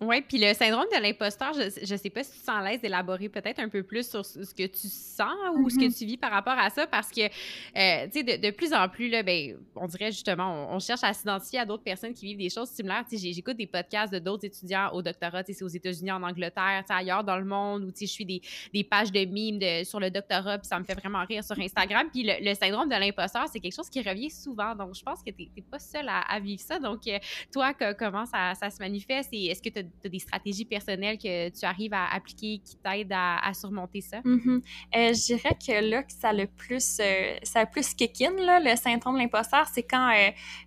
oui, puis le syndrome de l'imposteur, je ne sais pas si tu sens l'aise d'élaborer peut-être un peu plus sur ce que tu sens ou ce que mm-hmm. tu vis par rapport à ça, parce que, euh, tu sais, de, plus en plus, là, ben, on dirait justement, on, cherche à s'identifier à d'autres personnes qui vivent des choses similaires. Tu sais, j'écoute des podcasts de d'autres étudiants au doctorat, tu sais, c'est aux États-Unis, en Angleterre, tu sais, ailleurs dans le monde, où, tu sais, je suis des, des pages de mimes de, sur le doctorat, puis ça me fait vraiment rire sur Instagram. Puis le, syndrome de l'imposteur, c'est quelque chose qui revient souvent. Donc, je pense que tu n'es pas seule à, vivre ça. Donc, euh, toi, comment ça, ça se manifeste et est-ce que tu as des stratégies personnelles que tu arrives à appliquer qui t'aident à, surmonter ça? Mm-hmm. Euh, je dirais que là, que ça le plus, euh, ça a plus kick in, là, le syndrome de l'imposteur, c'est quand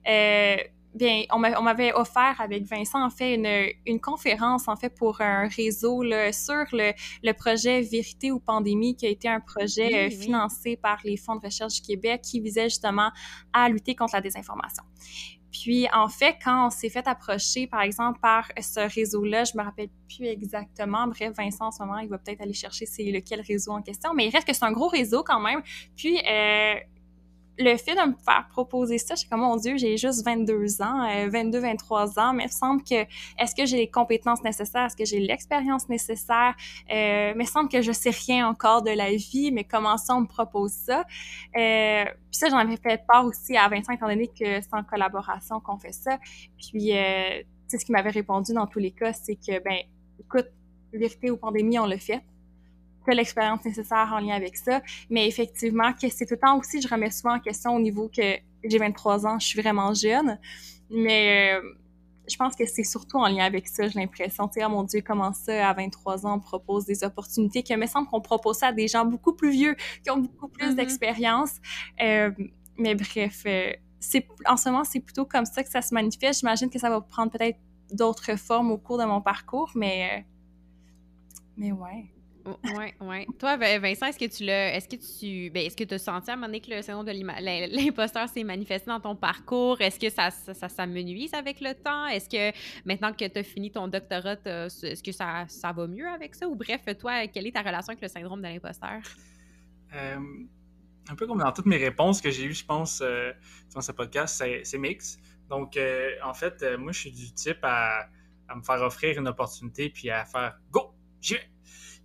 euh, bien, on m'avait offert avec Vincent, en fait, une, une, conférence, en fait, pour un réseau là, sur le, le, projet Vérité ou Pandémie, qui a été un projet financé par les fonds de recherche du Québec qui visait justement à lutter contre la désinformation. Puis, en fait, quand on s'est fait approcher, par exemple, par ce réseau-là, je me rappelle plus exactement. Bref, Vincent, en ce moment, il va peut-être aller chercher c'est lequel réseau en question, mais il reste que c'est un gros réseau quand même. Puis, euh, le fait de me faire proposer ça, je suis comme, mon Dieu, j'ai juste 22 ans, 22, euh, 23 ans, mais il me semble que, est-ce que j'ai les compétences nécessaires? Est-ce que j'ai l'expérience nécessaire? Euh, mais il me semble que je sais rien encore de la vie, mais comment ça, on me propose ça? Euh, puis ça, j'en avais fait part aussi à Vincent, étant donné que c'est en collaboration qu'on fait ça. Puis, euh, ce qui m'avait répondu dans tous les cas, c'est que, ben, écoute, vérité ou pandémie, on l'a fait l'expérience nécessaire en lien avec ça. Mais effectivement, que c'est tout le temps aussi, je remets souvent en question au niveau que j'ai 23 ans, je suis vraiment jeune. Mais euh, je pense que c'est surtout en lien avec ça, j'ai l'impression. Tu sais, oh mon Dieu, comment ça, à 23 ans, on propose des opportunités que me semble qu'on propose ça à des gens beaucoup plus vieux, qui ont beaucoup plus mm-hmm. d'expérience. Euh, mais bref, euh, c'est en ce moment, c'est plutôt comme ça que ça se manifeste. J'imagine que ça va prendre peut-être d'autres formes au cours de mon parcours, mais... mais ouais. Oui, oui. Toi, Vincent, est-ce que tu l'as. Est-ce que tu. Ben, est-ce que tu as senti à un moment donné que le syndrome de l'imposteur s'est manifesté dans ton parcours? Est-ce que ça, ça, ça s'amenuise avec le temps? Est-ce que maintenant que tu as fini ton doctorat, est-ce que ça, ça va mieux avec ça? Ou bref, toi, quelle est ta relation avec le syndrome de l'imposteur? Euh, un peu comme dans toutes mes réponses que j'ai eues, je pense, euh, dans ce podcast, c'est mix. Donc, euh, en fait, moi, je suis du type à, à, me faire offrir une opportunité puis à faire Go! J'y vais!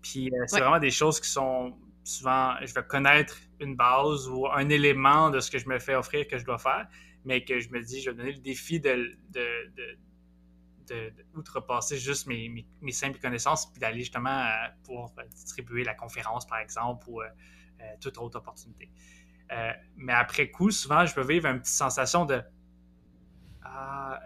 Puis euh, c'est vraiment des choses qui sont souvent, je vais connaître une base ou un élément de ce que je me fais offrir que je dois faire, mais que je me dis, je vais donner le défi de, de, juste mes, mes, simples connaissances, puis d'aller justement pour distribuer la conférence, par exemple, ou euh, euh, toute autre opportunité. mais après coup, souvent, je peux vivre une petite sensation de ah,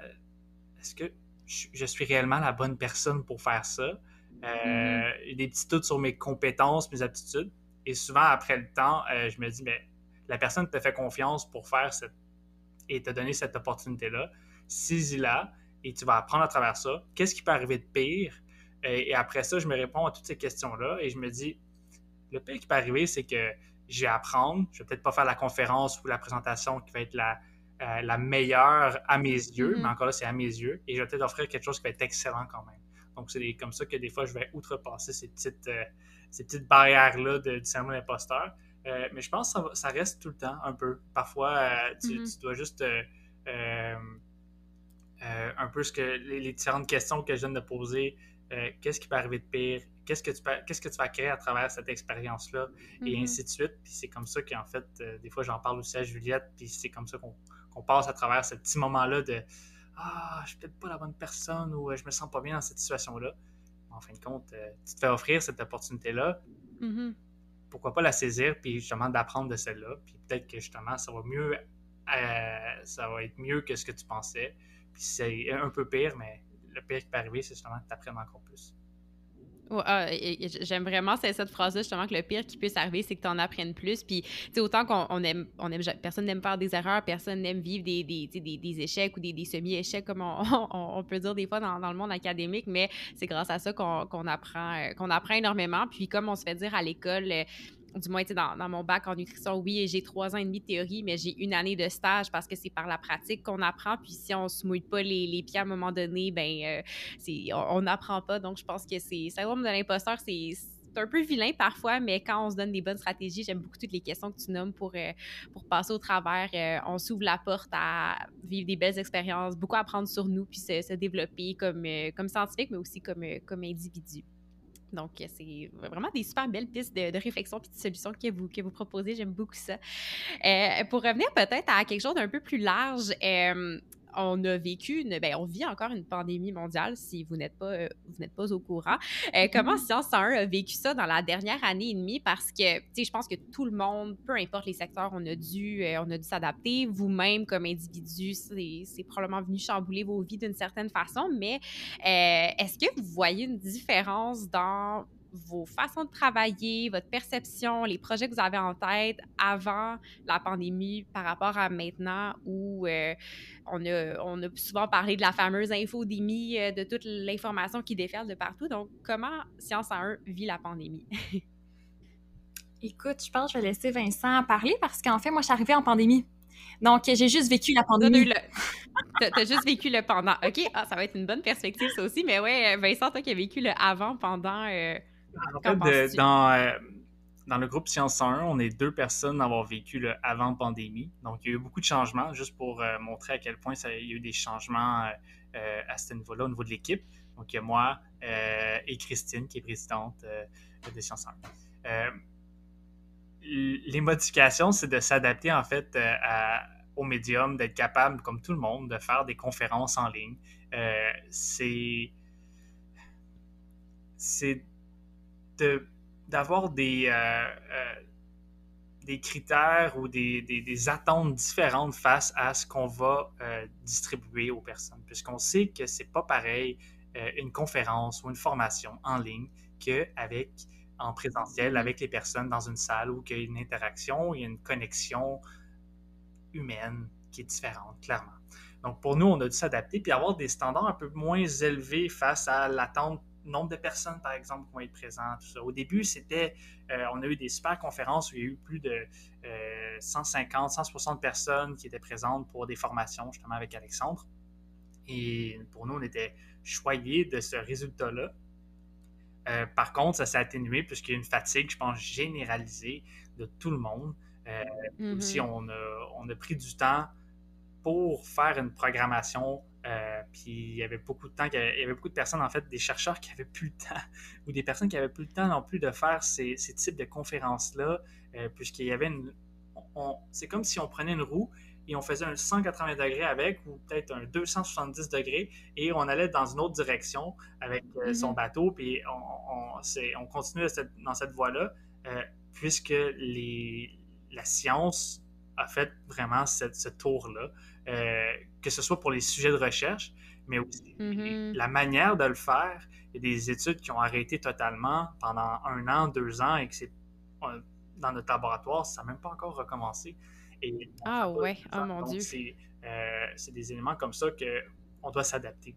est-ce que je suis réellement la bonne personne pour faire ça? Euh, des petits doutes sur mes compétences, mes aptitudes. Et souvent, après le temps, euh, je me dis, mais la personne te fait confiance pour faire cette et te donner cette opportunité-là. Saisis-la et tu vas apprendre à travers ça. Qu'est-ce qui peut arriver de pire? Et, après ça, je me réponds à toutes ces questions-là et je me dis, le pire qui peut arriver, c'est que je vais apprendre. Je vais peut-être pas faire la conférence ou la présentation qui va être la, euh, la meilleure à mes yeux, mm-hmm. mais encore là, c'est à mes yeux. Et je vais peut-être offrir quelque chose qui va être excellent quand même. Donc, c'est comme ça que des fois, je vais outrepasser ces petites, euh, ces petites barrières-là de, du syndrome d'imposteur. Euh, mais je pense que ça, reste tout le temps un peu. Parfois, euh, mm-hmm. tu, dois juste un peu ce que les, différentes questions que je viens de poser. qu'est-ce qui peut arriver de pire? Qu'est-ce que tu qu'est-ce que tu vas créer à travers cette expérience-là? Et mm-hmm. ainsi de suite. Puis c'est comme ça qu'en fait, des fois, j'en parle aussi à Juliette. Puis c'est comme ça qu'on passe à travers ce petit moment-là de ah, je suis peut-être pas la bonne personne ou euh, je me sens pas bien dans cette situation-là. En fin de compte, euh, tu te fais offrir cette opportunité-là. Mm-hmm. Pourquoi pas la saisir puis justement d'apprendre de celle-là. Puis peut-être que justement, ça va mieux, euh, ça va être mieux que ce que tu pensais. Puis c'est un peu pire, mais le pire qui peut arriver, c'est justement que tu apprennes encore plus. Ah, j'aime vraiment cette, phrase-là, justement, que le pire qui puisse arriver, c'est que tu en apprennes plus. Puis, autant qu'on aime, on aime, personne n'aime faire des erreurs, personne n'aime vivre des, des, des, échecs ou des, semi-échecs, comme on, peut dire des fois dans, dans le monde académique, mais c'est grâce à ça qu'on apprend, euh, qu'on apprend énormément. Puis, comme on se fait dire à l'école, euh, du moins, dans, dans mon bac en nutrition, oui, j'ai trois ans et demi de théorie, mais j'ai une année de stage parce que c'est par la pratique qu'on apprend. Puis si on se mouille pas les, pieds à un moment donné, ben euh, on n'apprend pas. Donc, je pense que c'est syndrome de l'imposteur, c'est un peu vilain parfois, mais quand on se donne des bonnes stratégies, j'aime beaucoup toutes les questions que tu nommes pour, euh, pour passer au travers. Euh, on s'ouvre la porte à vivre des belles expériences, beaucoup apprendre sur nous, puis se, se développer comme, comme scientifique, mais aussi comme, comme individu. Donc, c'est vraiment des super belles pistes de, réflexion et de solutions que vous, que vous proposez. J'aime beaucoup ça. Euh, pour revenir peut-être à quelque chose d'un peu plus large, euh, on a vécu, une, ben, on vit encore une pandémie mondiale si vous n'êtes pas, euh, vous n'êtes pas au courant. Euh, comment mm-hmm. Science 101 a vécu ça dans la dernière année et demie? Parce que, tu sais, je pense que tout le monde, peu importe les secteurs, on a dû, euh, on a dû s'adapter. Vous-même, comme individu, c'est probablement venu chambouler vos vies d'une certaine façon. Mais est-ce que vous voyez une différence dans vos façons de travailler, votre perception, les projets que vous avez en tête avant la pandémie par rapport à maintenant où euh, on, a, on a souvent parlé de la fameuse infodémie, euh, de toute l'information qui déferle de partout. Donc, comment Science en 1 vit la pandémie? Écoute, je pense que je vais laisser Vincent parler parce qu'en fait, moi, je suis arrivée en pandémie. Donc, j'ai juste vécu la pandémie. Tu as, juste vécu le pendant. OK, ah, ça va être une bonne perspective, ça aussi. Mais ouais, Vincent, toi qui as vécu le avant, pendant, euh, dans, euh, dans le groupe Science 101, on est deux personnes à avoir vécu le avant pandémie. Donc, il y a eu beaucoup de changements, juste pour euh, montrer à quel point ça, il y a eu des changements euh, à ce niveau-là, au niveau de l'équipe. Donc, il y a moi et Christine, qui est présidente de Science 101. les modifications, c'est de s'adapter en fait au médium, d'être capable, comme tout le monde, de faire des conférences en ligne. c'est c'est d'avoir des, euh, euh, des critères ou des, des, attentes différentes face à ce qu'on va euh, distribuer aux personnes, puisqu'on sait que c'est pas pareil une conférence ou une formation en ligne qu'avec en présentiel mm-hmm. avec les personnes dans une salle où il y a une interaction, il y a une connexion humaine qui est différente, clairement. Donc, pour nous, on a dû s'adapter puis avoir des standards un peu moins élevés face à l'attente nombre de personnes, par exemple, qui vont être présentes, tout ça. Au début, c'était, euh, on a eu des super conférences où il y a eu plus de 150, 160 personnes qui étaient présentes pour des formations, justement, avec Alexandre. Et pour nous, on était choyés de ce résultat-là. Euh, par contre, ça s'est atténué puisqu'il y a une fatigue, je pense, généralisée de tout le monde. Euh, mm-hmm. On a, on a pris du temps pour faire une programmation euh, puis il y avait beaucoup de temps, il y avait beaucoup de personnes, en fait, des chercheurs qui avaient plus le temps, ou des personnes qui avaient plus le temps non plus de faire ces, types de conférences-là, euh, puisqu'il y avait une. c'est comme si on prenait une roue et on faisait un 180 degrés avec, ou peut-être un 270 degrés, et on allait dans une autre direction avec euh, son mm-hmm. bateau, puis on, on, on continuait dans cette voie-là, puisque les, la science a fait vraiment ce tour-là. Euh, que ce soit pour les sujets de recherche, mais aussi mm-hmm. la manière de le faire. Il y a des études qui ont arrêté totalement pendant un an, deux ans, et que c'est euh, dans notre laboratoire, ça n'a même pas encore recommencé. Et ah ouais, oh mon Dieu. Euh, c'est des éléments comme ça qu'on doit s'adapter.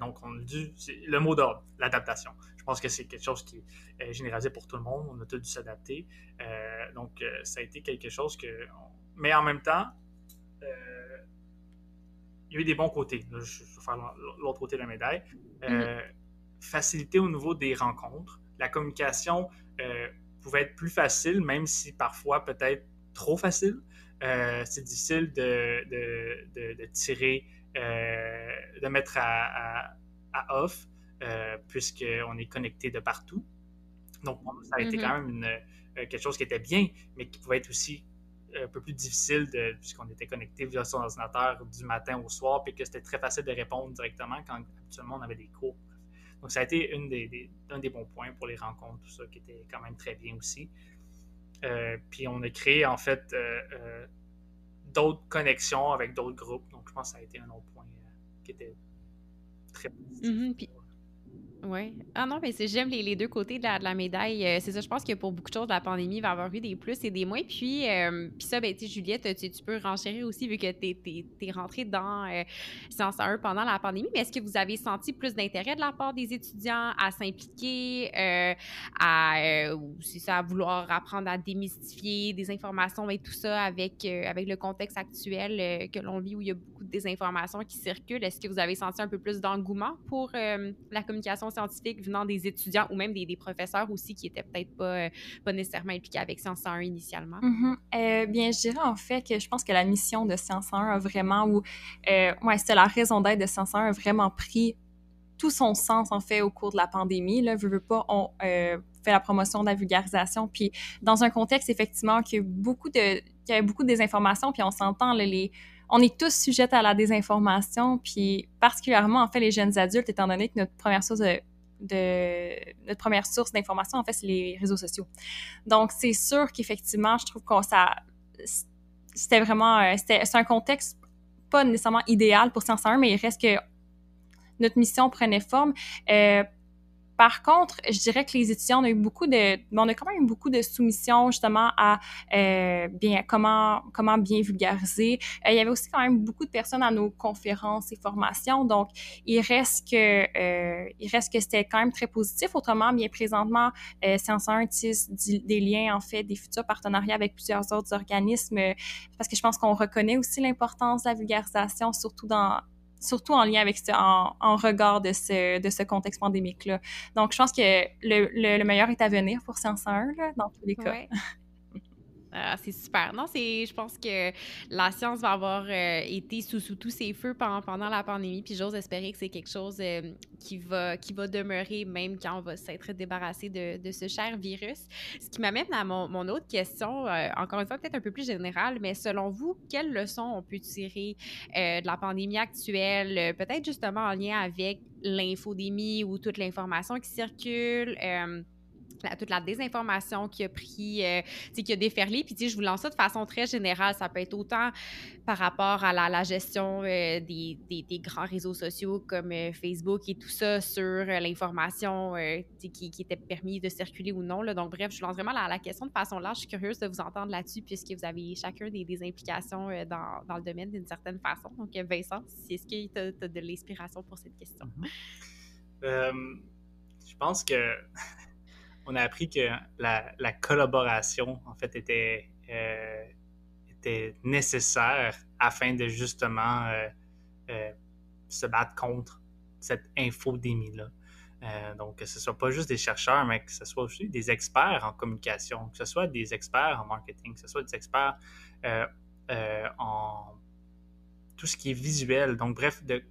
Donc, on dû, le mot d'ordre, l'adaptation. Je pense que c'est quelque chose qui est généralisé pour tout le monde. On a tous dû s'adapter. donc, ça a été quelque chose que. Mais en même temps, euh, il y a eu des bons côtés. je vais faire l'autre côté de la médaille. Euh, mm-hmm. Facilité au niveau des rencontres. La communication euh, pouvait être plus facile, même si parfois peut-être trop facile. c'est difficile de, de, tirer, de mettre à, off, puisqu'on est connecté de partout. Donc, ça a été mm-hmm. quand même quelque chose qui était bien, mais qui pouvait être aussi un peu plus difficile de, puisqu'on était connecté via son ordinateur du matin au soir, puis que c'était très facile de répondre directement quand habituellement on avait des cours. Donc, ça a été une des, un des bons points pour les rencontres, tout ça, qui était quand même très bien aussi. Euh, puis on a créé en fait euh, euh, d'autres connexions avec d'autres groupes. Je pense que ça a été un autre point qui était très positif. Mm-hmm, Oui. Ah non, mais j'aime les, les, deux côtés de la, médaille. Euh, c'est ça, je pense que pour beaucoup de choses, la pandémie va avoir eu des plus et des moins. Puis, euh, puis ça, ben, Juliette, tu, tu, peux renchérir aussi vu que tu es, es, rentrée dans euh, Sciences 1 pendant la pandémie. Mais est-ce que vous avez senti plus d'intérêt de la part des étudiants à s'impliquer, euh, à, ça, à vouloir apprendre à démystifier des informations et tout ça avec, avec le contexte actuel que l'on vit où il y a beaucoup de désinformations qui circulent? Est-ce que vous avez senti un peu plus d'engouement pour la communication scientifique venant des étudiants ou même des, des professeurs aussi qui étaient peut-être pas, euh, pas nécessairement impliqués avec Science 101 initialement? Euh, bien, je dirais en fait que je pense que la mission de Science 101 a vraiment, ou euh, ouais, c'est la raison d'être de Science 101 a vraiment pris tout son sens en fait au cours de la pandémie. Là, je veux pas, on fait la promotion de la vulgarisation, puis dans un contexte effectivement qui beaucoup de, y avait beaucoup de désinformation, puis on s'entend les on est tous sujets à la désinformation, puis particulièrement, en fait, les jeunes adultes, étant donné que notre première source de, notre première source d'information, en fait, c'est les réseaux sociaux. Donc, c'est sûr qu'effectivement, je trouve que ça, c'était vraiment, euh, c'est un contexte pas nécessairement idéal pour Science 1, mais il reste que notre mission prenait forme. Euh, par contre, je dirais que les étudiants, on a eu beaucoup de, on a quand même eu beaucoup de soumissions justement à euh, bien comment comment bien vulgariser. Euh, il y avait aussi quand même beaucoup de personnes à nos conférences et formations, donc il reste que euh, il reste que c'était quand même très positif. Autrement, bien présentement, euh, Science 1 utilise des liens en fait, des futurs partenariats avec plusieurs autres organismes, parce que je pense qu'on reconnaît aussi l'importance de la vulgarisation, surtout dans surtout en lien avec en, en, regard de ce, de ce contexte pandémique-là. Donc, je pense que le, le, meilleur est à venir pour Science 1, là, dans tous les cas. Ah, c'est super. Non, c'est, je pense que la science va avoir euh, été sous, tous ses feux pendant, la pandémie, puis j'ose espérer que c'est quelque chose euh, qui, va, qui va demeurer même quand on va s'être débarrassé de, ce cher virus. Ce qui m'amène à mon, mon autre question, euh, encore une fois peut-être un peu plus générale, mais selon vous, quelles leçons on peut tirer de la pandémie actuelle, peut-être justement en lien avec l'infodémie ou toute l'information qui circule? Toute la désinformation qui a pris, euh, qui a déferlé. Puis, je vous lance ça de façon très générale. Ça peut être autant par rapport à la, gestion euh, des, des, grands réseaux sociaux comme euh, Facebook et tout ça sur l'information qui, était permis de circuler ou non. Là. Donc, bref, je lance vraiment la, question de façon large. Je suis curieuse de vous entendre là-dessus puisque vous avez chacun des, des implications dans, dans, le domaine d'une certaine façon. Donc, Vincent, est-ce que tu as, de l'inspiration pour cette question? Mm-hmm. je pense que on a appris que la, collaboration, euh, était nécessaire afin de justement euh, euh, se battre contre cette infodémie-là. donc, que ce ne soit pas juste des chercheurs, mais que ce soit aussi des experts en communication, que ce soit des experts en marketing, que ce soit des experts en tout ce qui est visuel. Donc, bref, de,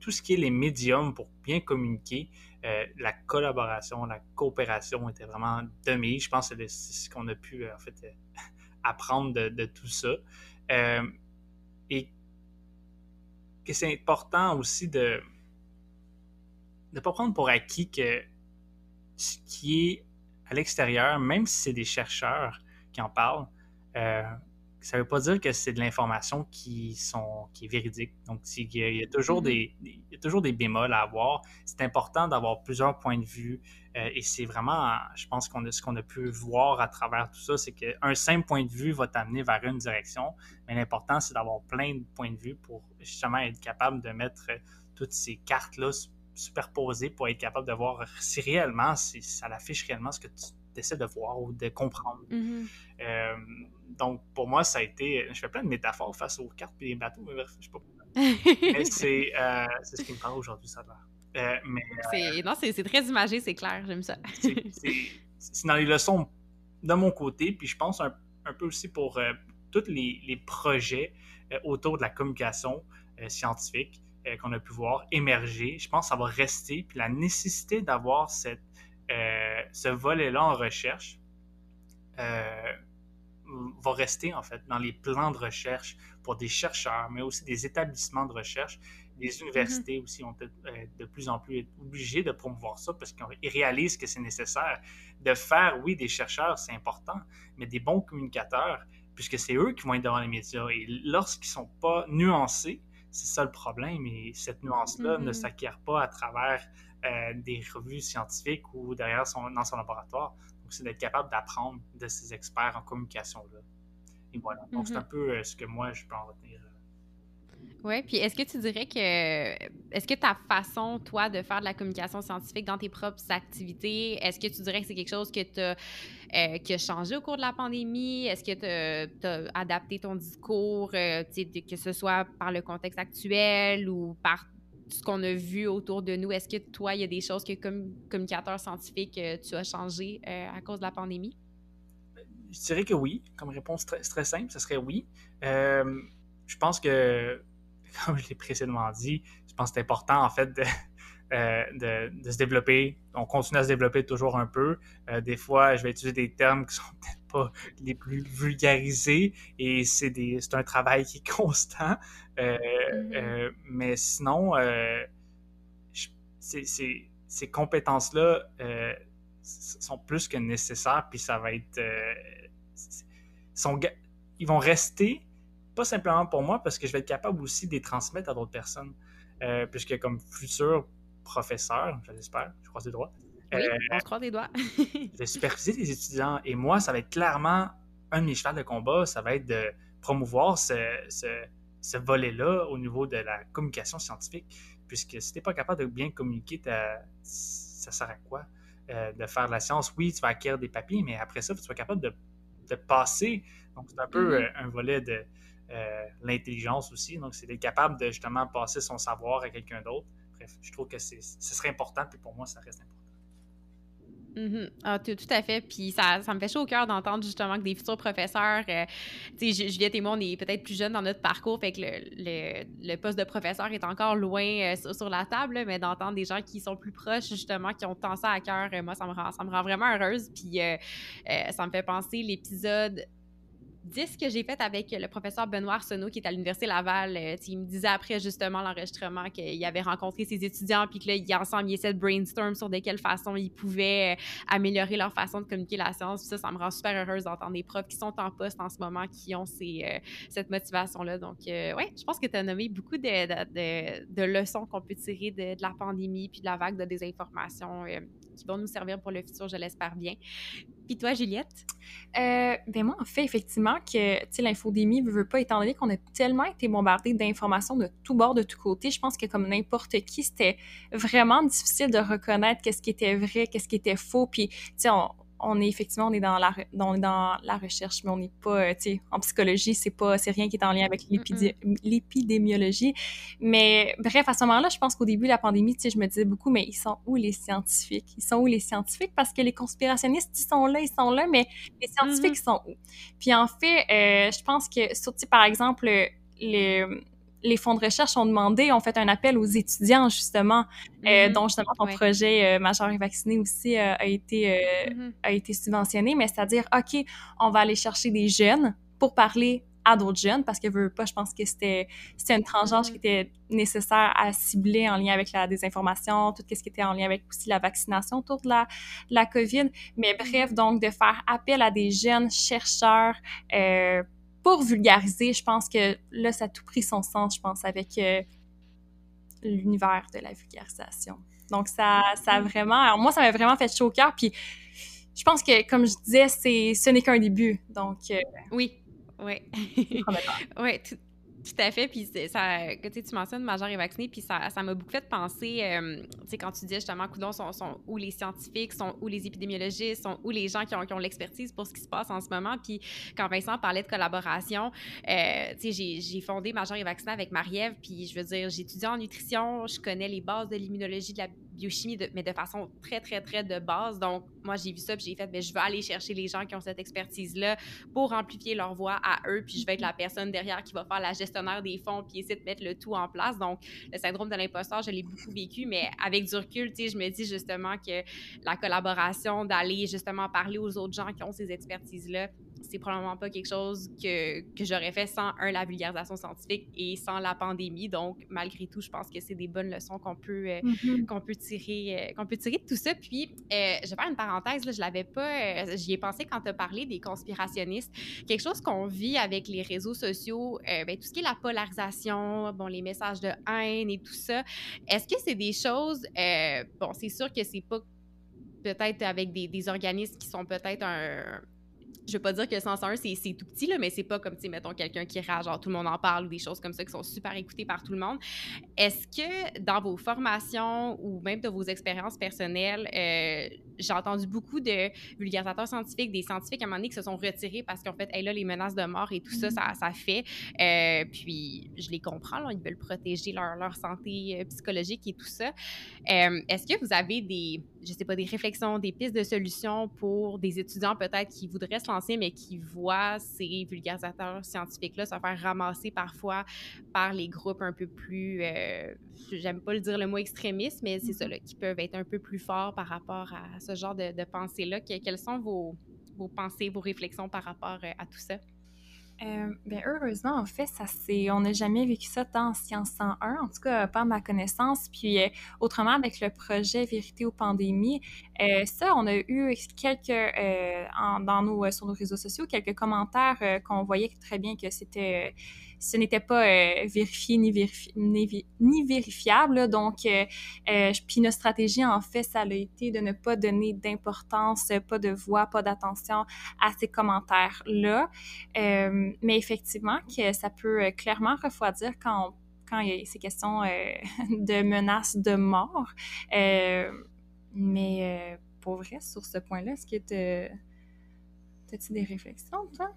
tout ce qui est les médiums pour bien communiquer, euh, la collaboration, la coopération était vraiment de mise. Je pense que c'est ce qu'on a pu euh, en fait euh, apprendre de, tout ça. et que c'est important aussi de ne pas prendre pour acquis que ce qui est à l'extérieur, même si c'est des chercheurs qui en parlent, ça ne veut pas dire que c'est de l'information qui, sont, qui est véridique. Donc, il y, a, toujours mm-hmm. des, il y a toujours des bémols à avoir. C'est important d'avoir plusieurs points de vue. Euh, et c'est vraiment, je pense qu'on a, ce qu'on a pu voir à travers tout ça, c'est qu'un simple point de vue va t'amener vers une direction. Mais l'important, c'est d'avoir plein de points de vue pour justement être capable de mettre toutes ces cartes-là superposées pour être capable de voir si réellement, si ça affiche réellement ce que tu essaies de voir ou de comprendre. Mm-hmm. Euh, donc, pour moi, ça a été. Je fais plein de métaphores face aux cartes et les bateaux, mais bref, je sais pas. mais c'est euh, ce qui me parle aujourd'hui, ça. Euh, mais, non, c'est très imagé, c'est clair, j'aime ça. c'est dans les leçons de mon côté, puis je pense un, un peu aussi pour tous les, les, projets autour de la communication scientifique qu'on a pu voir émerger. Je pense que ça va rester, puis la nécessité d'avoir cette ce volet-là en recherche va rester en fait dans les plans de recherche pour des chercheurs, mais aussi des établissements de recherche. Les universités aussi ont euh, de plus en plus été obligées de promouvoir ça parce qu'ils réalisent que c'est nécessaire de faire, oui, des chercheurs, c'est important, mais des bons communicateurs, puisque c'est eux qui vont être devant les médias. Et lorsqu'ils ne sont pas nuancés, c'est ça le problème. Et cette nuance-là ne mm-hmm. s'acquiert pas à travers des revues scientifiques ou derrière son, dans son laboratoire. Donc, c'est d'être capable d'apprendre de ces experts en communication-là. Et voilà. Donc, c'est mm-hmm. un peu ce que moi, je peux en retenir. Oui, puis est-ce que tu dirais que est-ce que ta façon, toi, de faire de la communication scientifique dans tes propres activités, est-ce que tu dirais que c'est quelque chose que tu euh, qui a changé au cours de la pandémie? Est-ce que tu as, adapté ton discours, euh, que ce soit par le contexte actuel ou par ce qu'on a vu autour de nous? Est-ce que toi, il y a des choses que comme communicateur scientifique, euh, tu as changé à cause de la pandémie? Je dirais que oui. Comme réponse très, simple, ce serait oui. je pense que comme je l'ai précédemment dit, je pense que c'est important en fait euh, de, de, se développer. On continue à se développer toujours un peu. Euh, des fois, je vais utiliser des termes qui sont peut-être pas les plus vulgarisés et c'est un travail qui est constant. Euh, mm-hmm. mais sinon, ces compétences-là sont plus que nécessaires, puis ça va être. Sont, ils vont rester pas simplement pour moi, parce que je vais être capable aussi de les transmettre à d'autres personnes. Euh, puisque comme futur professeur, je l'espère, je crois des doigts. Oui, euh, on se croise des doigts. de superviser les étudiants. Et moi, ça va être clairement un de mes chevals de combat, ça va être de promouvoir ce, ce, volet-là au niveau de la communication scientifique. Puisque si tu n'es pas capable de bien communiquer, ça sert à quoi? Euh, de faire de la science, oui, tu vas acquérir des papiers, mais après ça, tu vas être capable de, de passer. Donc, c'est un peu mm-hmm. un volet de, euh, l'intelligence aussi. Donc, c'est d'être capable de justement passer son savoir à quelqu'un d'autre. Je trouve que ce serait important, puis pour moi, ça reste important. Mm-hmm. ah, tout, à fait. Puis ça, ça me fait chaud au cœur d'entendre justement que des futurs professeurs, euh, tu sais, Juliette et moi, on est peut-être plus jeunes dans notre parcours, fait que le, poste de professeur est encore loin euh, sur, la table, mais d'entendre des gens qui sont plus proches, justement, qui ont tant ça à cœur, moi, ça me, rend, ça me rend vraiment heureuse. Puis ça me fait penser l'épisode 10 que j'ai fait avec le professeur Benoît Arsenault qui est à l'Université Laval. Euh, il me disait après justement l'enregistrement qu'il avait rencontré ses étudiants puis que là, ils, ensemble, ils essaient de brainstorm sur de quelle façon ils pouvaient euh, améliorer leur façon de communiquer la science. ça, ça me rend super heureuse d'entendre des profs qui sont en poste en ce moment, qui ont ces, euh, cette motivation-là. Donc, ouais, je pense que tu as nommé beaucoup de, de, leçons qu'on peut tirer de, la pandémie puis de la vague de désinformation qui vont nous servir pour le futur, je l'espère bien. Puis toi, Juliette? Euh, ben moi, en fait, effectivement, que l'infodémie ne veut pas, étant donné qu'on a tellement été bombardé d'informations de tous bords, de tous côtés, je pense que comme n'importe qui, c'était vraiment difficile de reconnaître qu'est-ce qui était vrai, qu'est-ce qui était faux. Puis, tu sais, on, on est effectivement on est dans la dans, dans la recherche mais on n'est pas euh, tu sais en psychologie c'est pas c'est rien qui est en lien avec l'épidémiologie. Mais bref à ce moment-là je pense qu'au début de la pandémie tu sais je me disais beaucoup mais ils sont où les scientifiques? Ils sont où les scientifiques? Parce que les conspirationnistes ils sont là ils sont là mais les scientifiques ils sont où? Puis en fait euh, je pense que surtout par exemple les les fonds de recherche ont demandé, ont fait un appel aux étudiants, justement, euh, mm-hmm. dont justement ton projet euh, Majeur et vacciné aussi euh, a, été, mm-hmm. a été subventionné, mais c'est-à-dire, OK, on va aller chercher des jeunes pour parler à d'autres jeunes, parce que veux pas, je pense que c'était une mm-hmm. qui était nécessaire à cibler en lien avec la désinformation, tout ce qui était en lien avec aussi la vaccination autour de la, la COVID. Mais bref, donc de faire appel à des jeunes chercheurs pour vulgariser, je pense que là, ça a tout pris son sens, je pense, avec euh, l'univers de la vulgarisation. Donc, ça, ça a vraiment... Alors, moi, ça m'a vraiment fait chaud au cœur, puis je pense que, comme je disais, c'est ce n'est qu'un début, donc... Euh, oui, oui. oui, tout, tout à fait. Puis ça, que tu mentionnes majeur et vacciné, puis ça, ça m'a beaucoup fait penser, euh, tu sais, quand tu dis justement, coudon, sont, où les scientifiques, sont où les épidémiologistes, sont où les gens qui ont, qui ont l'expertise pour ce qui se passe en ce moment. Puis quand Vincent parlait de collaboration, euh, tu sais, j'ai fondé majeur et vacciné avec Marie-Ève, puis je veux dire, j'ai étudié en nutrition, je connais les bases de l'immunologie, de la biochimie, mais de façon très, très, très de base. Donc, moi, j'ai vu ça, puis j'ai fait, mais ben, je veux aller chercher les gens qui ont cette expertise-là pour amplifier leur voix à eux, puis je vais être la personne derrière qui va faire la gestionnaire des fonds, puis essayer de mettre le tout en place. Donc, le syndrome de l'imposteur, je l'ai beaucoup vécu, mais avec du recul, tu sais, je me dis justement que la collaboration, d'aller justement parler aux autres gens qui ont ces expertises-là, c'est probablement pas quelque chose que, que j'aurais fait sans, un, la vulgarisation scientifique et sans la pandémie. Donc, malgré tout, je pense que c'est des bonnes leçons qu'on peut, euh, mm-hmm. qu'on peut, tirer, euh, qu'on peut tirer de tout ça. Puis, euh, je vais faire une parenthèse, là, je l'avais pas, j'y ai pensé quand tu as parlé des conspirationnistes. Quelque chose qu'on vit avec les réseaux sociaux, ben, tout ce qui est la polarisation, bon, les messages de haine et tout ça. Est-ce que c'est des choses, bon, c'est sûr que c'est pas peut-être avec des, des, organismes qui sont peut-être un, je veux pas dire que le 101, c'est tout petit, là, mais c'est pas comme, tu mettons, quelqu'un qui rage, genre tout le monde en parle ou des choses comme ça qui sont super écoutées par tout le monde. Est-ce que dans vos formations ou même de vos expériences personnelles, euh, j'ai entendu beaucoup de vulgarisateurs scientifiques, des scientifiques à un moment donné qui se sont retirés parce qu'en fait, hey, là, les menaces de mort et tout ça, ça, ça fait. Euh, puis, je les comprends, ils veulent protéger leur, leur santé euh, psychologique et tout ça. Est-ce que vous avez des, je sais pas, des réflexions, des pistes de solutions pour des étudiants peut-être qui voudraient se mais qui voient ces vulgarisateurs scientifiques-là se faire ramasser parfois par les groupes un peu plus, euh, j'aime pas le dire le mot extrémiste, mais c'est ça, là, qui peuvent être un peu plus forts par rapport à ce genre de, de pensée-là. quelles sont vos, vos pensées, vos réflexions par rapport euh, à tout ça? Euh, ben heureusement, en fait, ça c'est, on n'a jamais vécu ça tant en Science 101, en tout cas pas à ma connaissance. Puis euh, autrement, avec le projet Vérité aux pandémies, euh, ça, on a eu quelques, dans nos, sur nos réseaux sociaux, quelques commentaires qu'on voyait très bien que c'était ce n'était pas euh, vérifié ni, ni, vérifiable. Donc, euh, euh, puis notre stratégie, en fait, ça a été de ne pas donner d'importance, pas de voix, pas d'attention à ces commentaires-là. mais effectivement, que ça peut clairement refroidir quand, quand il y a ces questions de menaces de mort. mais pour vrai, sur ce point-là, est-ce que tu as-tu des réflexions, toi?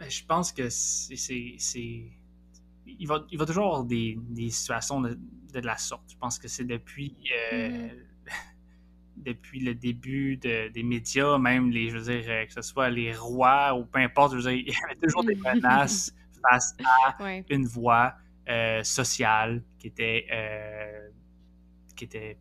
Ben, je pense que c'est. Il va, il va toujours avoir des, des situations de, de, la sorte. Je pense que c'est depuis. Euh, mm-hmm. depuis le début des médias, même les, je veux dire, euh, que ce soit les rois ou peu importe, je veux dire, il y avait toujours des mm-hmm. menaces face à une voix euh, sociale qui était, qui était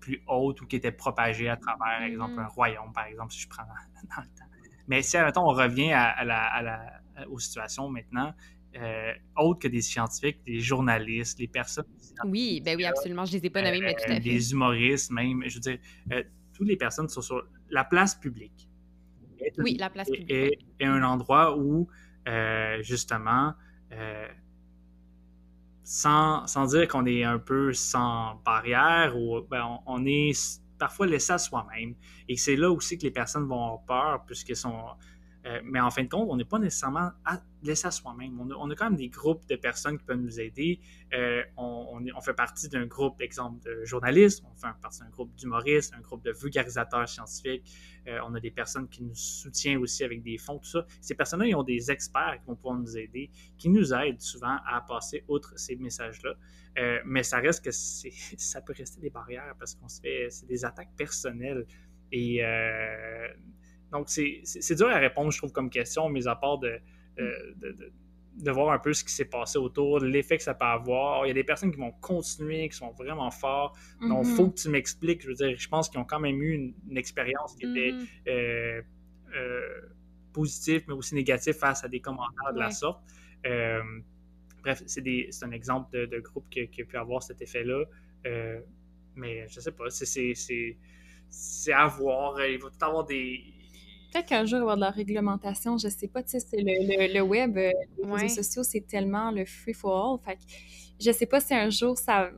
plus haute ou qui était propagée à travers, par exemple, un mm-hmm. royaume, par exemple, si je prends dans, le temps. Mais si, admettons, on revient à, la, à, la, aux situations maintenant, euh, autres que des scientifiques, des journalistes, les personnes. Oui, ben oui, absolument. Je les ai pas nommés, mais tout à euh, fait. Des humoristes, même. Je veux dire, toutes les personnes sont sur la place publique. oui, la place publique. Et, un endroit où, justement, sans, sans, dire qu'on est un peu sans barrière, ou ben, on, est parfois laissé à soi-même. Et c'est là aussi que les personnes vont avoir peur, puisqu'elles sont euh, mais en fin de compte, on n'est pas nécessairement à, laissé à soi-même. On, a, quand même des groupes de personnes qui peuvent nous aider. Euh, on, on, fait partie d'un groupe, exemple, de journalistes, on fait partie d'un groupe d'humoristes, un groupe de vulgarisateurs scientifiques. Euh, on a des personnes qui nous soutiennent aussi avec des fonds, tout ça. Ces personnes-là, ils ont des experts qui vont pouvoir nous aider, qui nous aident souvent à passer outre ces messages-là. mais ça reste que ça peut rester des barrières parce qu'on se fait, c'est des attaques personnelles. Et donc, c'est dur à répondre, je trouve, comme question, mis à part de, de, voir un peu ce qui s'est passé autour, l'effet que ça peut avoir. Il y a des personnes qui vont continuer, qui sont vraiment forts. Donc, il faut mm-hmm. que tu m'expliques. Je veux dire, je pense qu'ils ont quand même eu une, expérience qui était mm-hmm. euh, euh, positive, mais aussi négative face à des commentaires de la sorte. Euh, bref, c'est un exemple de, groupe qui, qui, a pu avoir cet effet-là. mais je sais pas, c'est à voir. Il va tout avoir des Peut-être qu'un jour, il va y avoir de la réglementation, je sais pas, tu sais, c'est le, le, web, euh, les réseaux sociaux, c'est tellement le free for all. Fait que je sais pas si un jour ça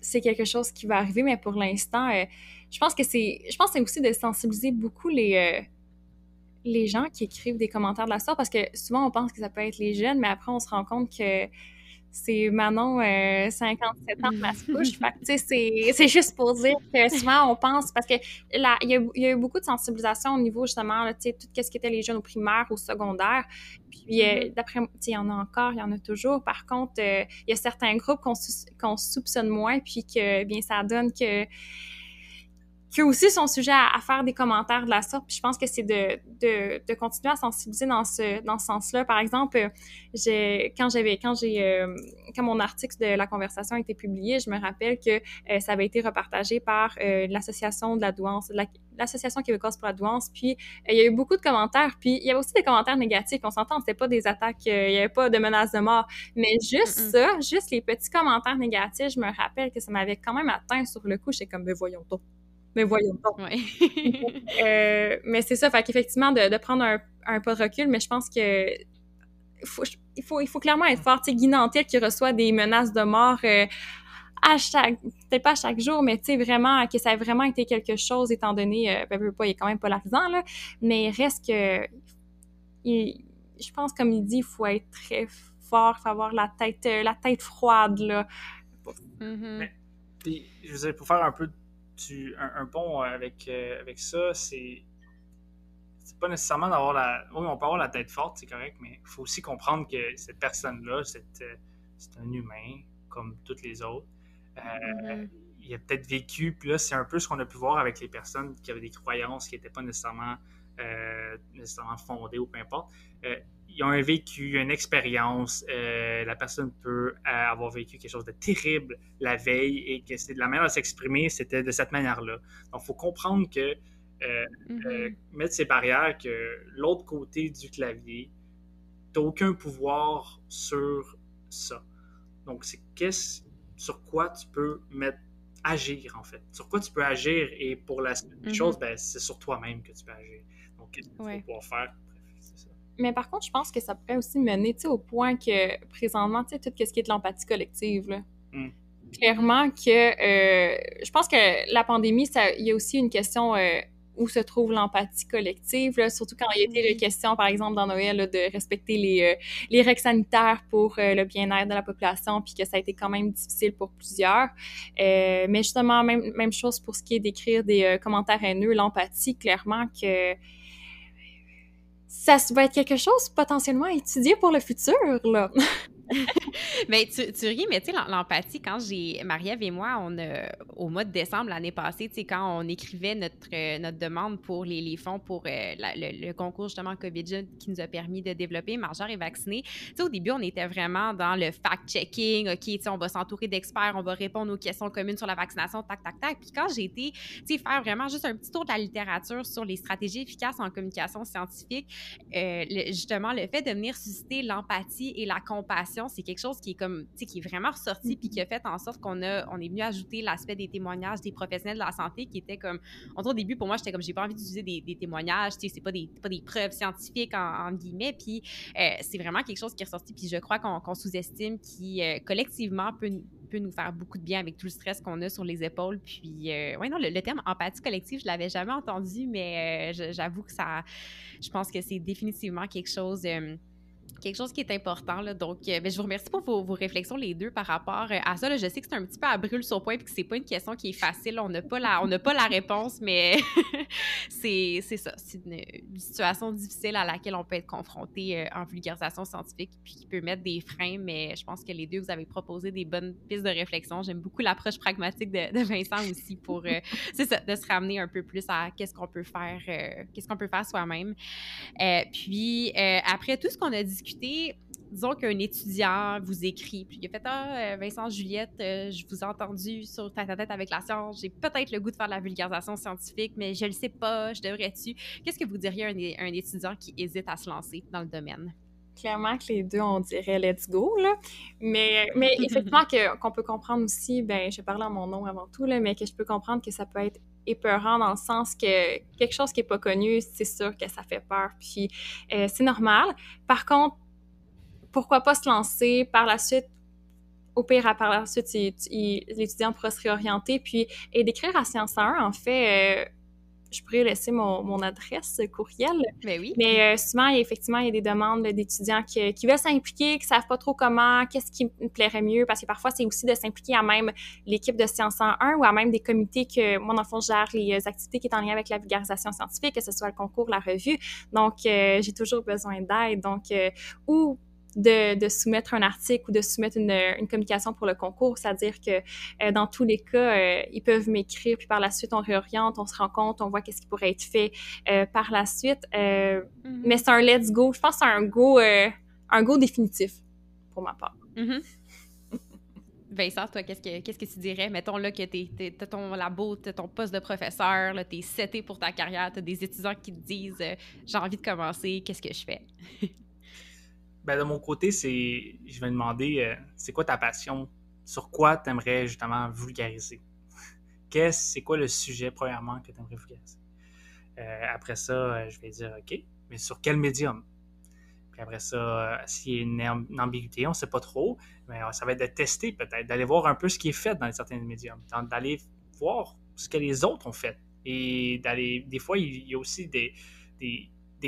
c'est quelque chose qui va arriver, mais pour l'instant, euh, je pense que c'est je pense c'est aussi de sensibiliser beaucoup les euh, les gens qui écrivent des commentaires de la sorte parce que souvent on pense que ça peut être les jeunes, mais après on se rend compte que c'est Manon, 57 euh, ans, de masse couche. c'est juste pour dire que souvent, on pense, parce que là, il y, a, eu beaucoup de sensibilisation au niveau, justement, tu sais, tout ce qui était les jeunes au primaire, au secondaire. Puis, euh, mm-hmm. d'après, sais, il y en a encore, il y en a toujours. Par contre, euh, il y a certains groupes qu'on soupçonne moins, puis que, bien, ça donne que qui aussi sont sujets à, faire des commentaires de la sorte. Puis je pense que c'est de, de, de, continuer à sensibiliser dans ce, dans ce sens-là. Par exemple, quand j'avais, quand j'ai, euh, quand mon article de la conversation a été publié, je me rappelle que euh, ça avait été repartagé par euh, l'association de la douance, l'Association québécoise pour la douance. Puis il y a eu beaucoup de commentaires. Puis il y avait aussi des commentaires négatifs. On s'entend, c'était pas des attaques, il n'y avait pas de menaces de mort. Mais juste ça, juste les petits commentaires négatifs, je me rappelle que ça m'avait quand même atteint sur le coup. J'étais comme, voyons donc mais voyons pas. euh, mais c'est ça, fait qu'effectivement, de, de prendre un, un, pas de recul, mais je pense que faut, il, faut, il faut clairement être fort. Tu sais, Guy Nantel qui reçoit des menaces de mort euh, à chaque, peut-être pas à chaque jour, mais tu sais, vraiment, que ça a vraiment été quelque chose, étant donné, euh, ben, pas, il est quand même polarisant, là, mais il reste que, il, je pense, comme il dit, il faut être très fort, il faut avoir la tête, euh, la tête froide, là. Mais, puis, je veux dire, pour faire un peu tu, un, un pont avec, euh, avec ça, c'est c'est pas nécessairement d'avoir la. Oui, on peut avoir la tête forte, c'est correct, mais il faut aussi comprendre que cette personne-là, c'est un humain, comme toutes les autres. Euh, mm-hmm. Il a peut-être vécu, puis là, c'est un peu ce qu'on a pu voir avec les personnes qui avaient des croyances qui n'étaient pas nécessairement, euh, nécessairement fondées ou peu importe. Ils ont un vécu, une expérience. Euh, la personne peut euh, avoir vécu quelque chose de terrible la veille et que c'est de la manière de s'exprimer, c'était de cette manière-là. Donc, il faut comprendre que euh, mm-hmm. mettre ces barrières, que l'autre côté du clavier, tu n'as aucun pouvoir sur ça. Donc, c'est qu'est-ce sur quoi tu peux mettre agir en fait. Sur quoi tu peux agir et pour la mm chose, ben, c'est sur toi-même que tu peux agir. Donc, qu'est-ce que tu vas pouvoir faire mais par contre, je pense que ça pourrait aussi mener au point que présentement, tu sais, tout ce qui est de l'empathie collective, là. Mm. Clairement que euh, je pense que la pandémie, il y a aussi une question euh, où se trouve l'empathie collective, là, surtout quand il y a été question, par exemple, dans Noël, de respecter les, euh, les règles sanitaires pour le bien-être de la population, puis que ça a été quand même difficile pour plusieurs. mais justement, même, même chose pour ce qui est d'écrire des commentaires haineux, l'empathie, clairement que ça va être quelque chose potentiellement à étudier pour le futur, là. mais tu, tu, ris, mais tu sais, l'empathie, quand j'ai. Marie-Ève et moi, on a, au mois de décembre l'année passée, tu sais, quand on écrivait notre, euh, notre demande pour les, les fonds pour euh, le, concours justement COVID qui nous a permis de développer Margeur et vacciné, tu sais, au début, on était vraiment dans le fact-checking. OK, tu sais, on va s'entourer d'experts, on va répondre aux questions communes sur la vaccination, tac, tac, tac. Puis quand j'ai été, tu sais, faire vraiment juste un petit tour de la littérature sur les stratégies efficaces en communication scientifique, euh, justement, le fait de venir susciter l'empathie et la compassion c'est quelque chose qui est comme, tu sais, qui est vraiment ressorti puis qui a fait en sorte qu'on a, on est venu ajouter l'aspect des témoignages des professionnels de la santé qui était comme, en au début pour moi j'étais comme, j'ai pas envie d'utiliser des, des, témoignages, tu sais, c'est pas des, pas des preuves scientifiques en, guillemets, puis euh, c'est vraiment quelque chose qui est ressorti puis je crois qu'on sous-estime qui euh, collectivement peut peut nous faire beaucoup de bien avec tout le stress qu'on a sur les épaules. Puis, euh, ouais, non, le, terme empathie collective, je l'avais jamais entendu, mais j'avoue que ça, je pense que c'est définitivement quelque chose quelque chose qui est important. Là, donc, euh, ben, je vous remercie pour vos, réflexions, les deux, par rapport euh, à ça. Je sais que c'est un petit peu à brûle sur point et que c'est pas une question qui est facile. On n'a pas, la, on pas la réponse, mais c'est ça. C'est une, situation difficile à laquelle on peut être confronté euh, en vulgarisation scientifique puis qui peut mettre des freins. Mais je pense que les deux, vous avez proposé des bonnes pistes de réflexion. J'aime beaucoup l'approche pragmatique de, Vincent aussi pour, c'est ça, de se ramener un peu plus à qu'est-ce qu'on peut faire, qu'est-ce qu'on peut faire soi-même. puis, après tout ce qu'on a discuté, disons qu'un étudiant vous écrit, puis il a fait Ah, euh, Vincent, Juliette, euh, je vous ai entendu sur ta tête avec la science, j'ai peut-être le goût de faire de la vulgarisation scientifique, mais je le sais pas, je devrais-tu? Qu'est-ce que vous diriez à un, étudiant qui hésite à se lancer dans le domaine? Clairement que les deux, on dirait let's go, là. Mais, mais effectivement, qu'on peut comprendre aussi, ben, je parler en mon nom avant tout, là, mais que je peux comprendre que ça peut être épeurant dans le sens que quelque chose qui n'est pas connu, c'est sûr que ça fait peur. Puis euh, c'est normal. Par contre, pourquoi pas se lancer par la suite au pire, par la suite, l'étudiant pourra se réorienter. Puis, et d'écrire à Science 1, en fait, euh, je pourrais laisser mon, mon adresse courriel. Mais ben oui. Mais euh, souvent, il y a, effectivement, il y a des demandes d'étudiants qui, qui, veulent s'impliquer, qui savent pas trop comment, qu'est-ce qui me plairait mieux, parce que parfois, c'est aussi de s'impliquer à même l'équipe de Science 101 ou à même des comités que, moi, dans le fond, je gère les euh, activités qui sont en lien avec la vulgarisation scientifique, que ce soit le concours, la revue. Donc, euh, j'ai toujours besoin d'aide. Donc, ou de, de, soumettre un article ou de soumettre une, une communication pour le concours, c'est-à-dire que euh, dans tous les cas, euh, ils peuvent m'écrire, puis par la suite, on réoriente, on se rend compte, on voit qu'est-ce qui pourrait être fait euh, par la suite. Mm-hmm. Mais c'est un let's go. Je pense que c'est un go, un go définitif pour ma part. Mm-hmm. Vincent, toi, qu'est-ce que, qu'est-ce que tu dirais? Mettons là que tu as ton labo, tu ton poste de professeur, tu es seté pour ta carrière, tu as des étudiants qui te disent j'ai envie de commencer, qu'est-ce que je fais? ben, de mon côté, c'est je vais demander euh, c'est quoi ta passion? Sur quoi tu aimerais justement vulgariser? Qu'est-ce, c'est quoi le sujet, premièrement, que tu aimerais vulgariser? Euh, après ça, je vais dire OK, mais sur quel médium? Puis après ça, euh, s'il y a une, ambiguïté, on ne sait pas trop, mais euh, ça va être de tester peut-être, d'aller voir un peu ce qui est fait dans certains médiums, d'aller voir ce que les autres ont fait. Et d'aller, des fois, il y a aussi des,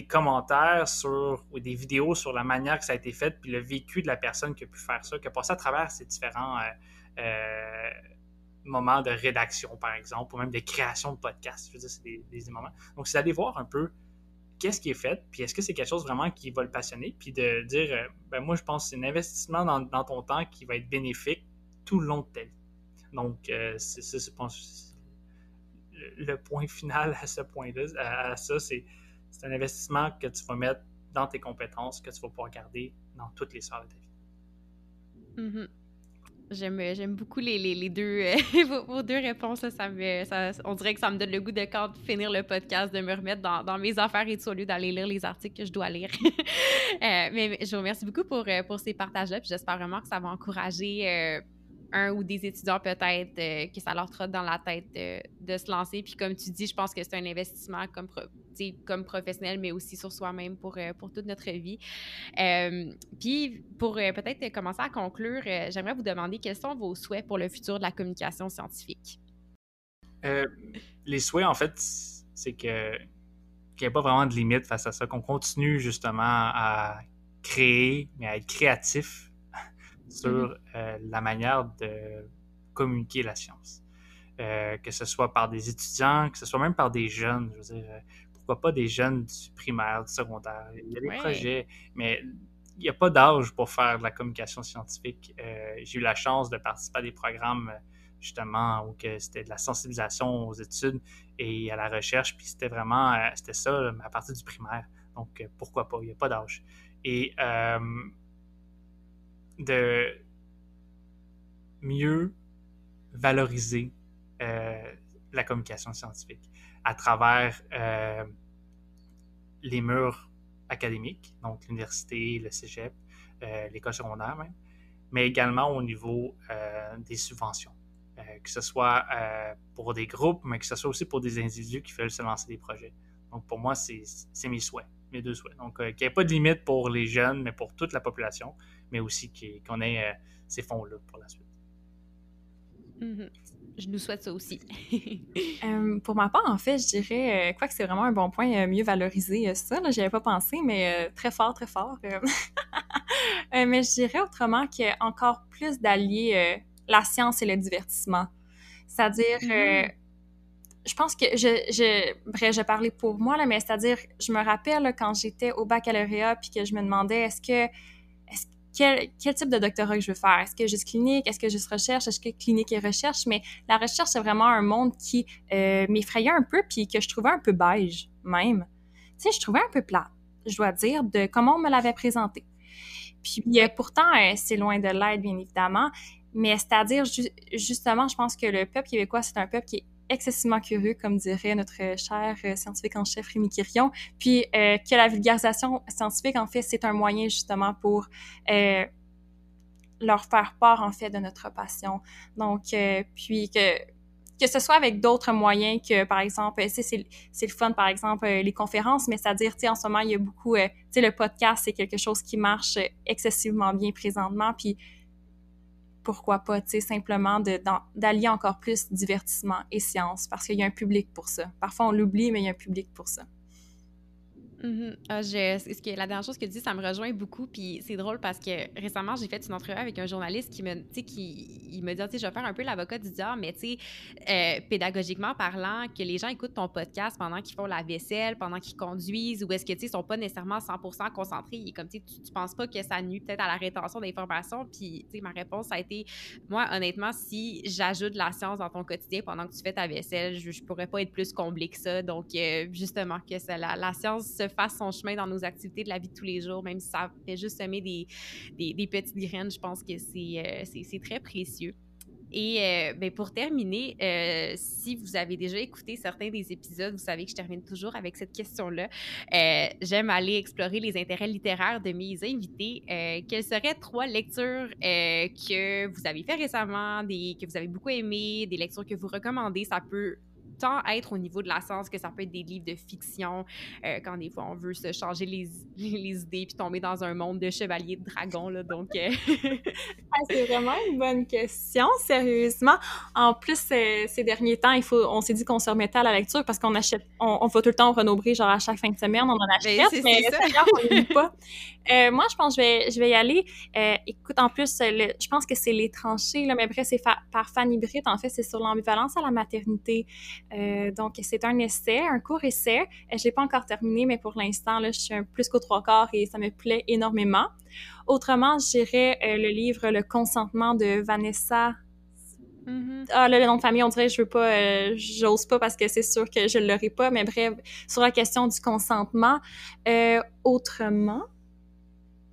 commentaires sur, ou des vidéos sur la manière que ça a été fait, puis le vécu de la personne qui a pu faire ça, qui a passé à travers ces différents euh, moments de rédaction, par exemple, ou même de création de podcast. Je veux dire, c'est des, des moments. Donc, c'est d'aller voir un peu qu'est-ce qui est fait, puis est-ce que c'est quelque chose vraiment qui va le passionner, puis de dire, euh, ben moi je pense que c'est un investissement dans, ton temps qui va être bénéfique tout le long de ta vie. Donc, euh, c'est je pense, le, point final à ce point-là, à, ça, c'est un investissement que tu vas mettre dans tes compétences, que tu vas pouvoir garder dans toutes les sphères de ta vie. Mm-hmm. J'aime, euh, j'aime beaucoup les, deux, euh, vos, deux réponses. On dirait que ça me donne le goût de, quand finir le podcast, de me remettre dans, mes affaires et tout, au lieu d'aller lire les articles que je dois lire. euh, mais je vous remercie beaucoup pour ces partages-là. j'espère vraiment que ça va encourager un ou des étudiants peut-être euh, que ça leur trotte dans la tête de, se lancer. Puis comme tu dis, je pense que c'est un investissement comme, comme professionnel, mais aussi sur soi-même pour, euh, pour toute notre vie. Euh, puis pour peut-être commencer à conclure, j'aimerais vous demander quels sont vos souhaits pour le futur de la communication scientifique? les souhaits, en fait, c'est que qu'il n'y ait pas vraiment de limite face à ça, qu'on continue justement à créer, mais à être créatif sur mm-hmm. euh, la manière de communiquer la science. Euh, que ce soit par des étudiants, que ce soit même par des jeunes. Je veux dire, euh, pourquoi pas des jeunes du primaire, du secondaire. Il y a des projets, mais il n'y a pas d'âge pour faire de la communication scientifique. J'ai eu la chance de participer à des programmes justement où c'était de la sensibilisation aux études et à la recherche, puis c'était vraiment, c'était ça à partir du primaire. Donc pourquoi pas, il n'y a pas d'âge. Et de mieux valoriser euh, la communication scientifique à travers euh, les murs académiques, donc l'université, le cégep, euh, l'école secondaire même, mais également au niveau des subventions, que ce soit pour des groupes, mais que ce soit aussi pour des individus qui veulent se lancer des projets. Donc pour moi, c'est mes souhaits, mes deux souhaits. Donc qu'il n'y ait pas de limite pour les jeunes, mais pour toute la population, mais aussi qu'on ait euh, ces fonds-là pour la suite. Mm-hmm. Je nous souhaite ça aussi. Euh, pour ma part, en fait, je dirais, euh, quoi que c'est vraiment un bon point, mieux valoriser ça. J'y avais pas pensé, mais très fort, très fort. mais je dirais autrement qu'il y a encore plus d'allier la science et le divertissement. C'est-à-dire, mm-hmm. je pense que je, je, bref, je parlais pour moi, là, mais c'est-à-dire, je me rappelle quand j'étais au baccalauréat puis que je me demandais est-ce que quel, type de doctorat je veux faire? Est-ce que juste clinique? Est-ce que juste recherche? Est-ce que clinique et recherche? Mais la recherche, c'est vraiment un monde qui euh, m'effrayait un peu puis que je trouvais un peu beige, même. Tu sais, je trouvais un peu plat, je dois dire, de comment on me l'avait présenté. Puis euh, pourtant, euh, c'est loin de l'aide, bien évidemment. Mais c'est-à-dire, justement, je pense que le peuple québécois, c'est un peuple qui est excessivement curieux, comme dirait notre cher euh, scientifique en chef Rémi Quirion, puis euh, que la vulgarisation scientifique, en fait, c'est un moyen justement pour euh, leur faire part, en fait, de notre passion. Donc, puis que que ce soit avec d'autres moyens que, par exemple, c'est le fun, par exemple, les conférences, mais c'est-à-dire, tu sais, en ce moment, il y a beaucoup, tu sais, le podcast, c'est quelque chose qui marche excessivement bien présentement, puis pourquoi pas, tu sais, simplement d'allier encore plus divertissement et science, parce qu'il y a un public pour ça. Parfois, on l'oublie, mais il y a un public pour ça. Mm-hmm. Ah, ce que, la dernière chose que tu dis, ça me rejoint beaucoup. Puis c'est drôle parce que récemment, j'ai fait une entrevue avec un journaliste qui me, qui, il me dit, tu je vais faire un peu l'avocat du diable, mais tu sais, euh, pédagogiquement parlant, que les gens écoutent ton podcast pendant qu'ils font la vaisselle, pendant qu'ils conduisent, ou est-ce que, tu sais, sont pas nécessairement 100% concentrés. Et comme, tu, tu penses pas que ça nuit peut-être à la rétention d'informations. Puis, ma réponse, a été, moi, honnêtement, si j'ajoute la science dans ton quotidien pendant que tu fais ta vaisselle, je, je pourrais pas être plus comblée que ça. Donc, euh, justement, que ça, la, la science se fasse son chemin dans nos activités de la vie de tous les jours, même si ça fait juste semer des, des, des petites graines, je pense que c'est c'est très précieux. Et euh, ben, pour terminer, euh, si vous avez déjà écouté certains des épisodes, vous savez que je termine toujours avec cette question-là. Euh, j'aime aller explorer les intérêts littéraires de mes invités. quelles seraient trois lectures que vous avez fait récemment, des, que vous avez beaucoup aimées, des lectures que vous recommandez? Ça peut tant être au niveau de la science que ça peut être des livres de fiction, euh, quand des fois on veut se changer les, les, idées puis tomber dans un monde de chevaliers de dragons. Là, donc, euh, ah, c'est vraiment une bonne question, sérieusement. En plus, ces derniers temps, il faut, on s'est dit qu'on se remettait à la lecture parce qu'on achète, on, on, va tout le temps renobrer, genre à chaque fin de semaine, on en ben, achète, mais, mais on pas. Euh, moi, je pense que je vais, je vais y aller. écoute, en plus, je pense que c'est Les Tranchées, là, mais bref, c'est par Fanny Britt. En fait, c'est sur l'ambivalence à la maternité. Euh, donc, c'est un essai, un court essai. Euh, je ne l'ai pas encore terminé, mais pour l'instant, je suis un plus qu'au trois quarts et ça me plaît énormément. Autrement, je dirais euh, le livre Le consentement de Vanessa. Mm-hmm. Ah, le nom de famille, on dirait, je veux pas, j'ose pas parce que c'est sûr que je l'aurai pas, mais bref, sur la question du consentement. autrement,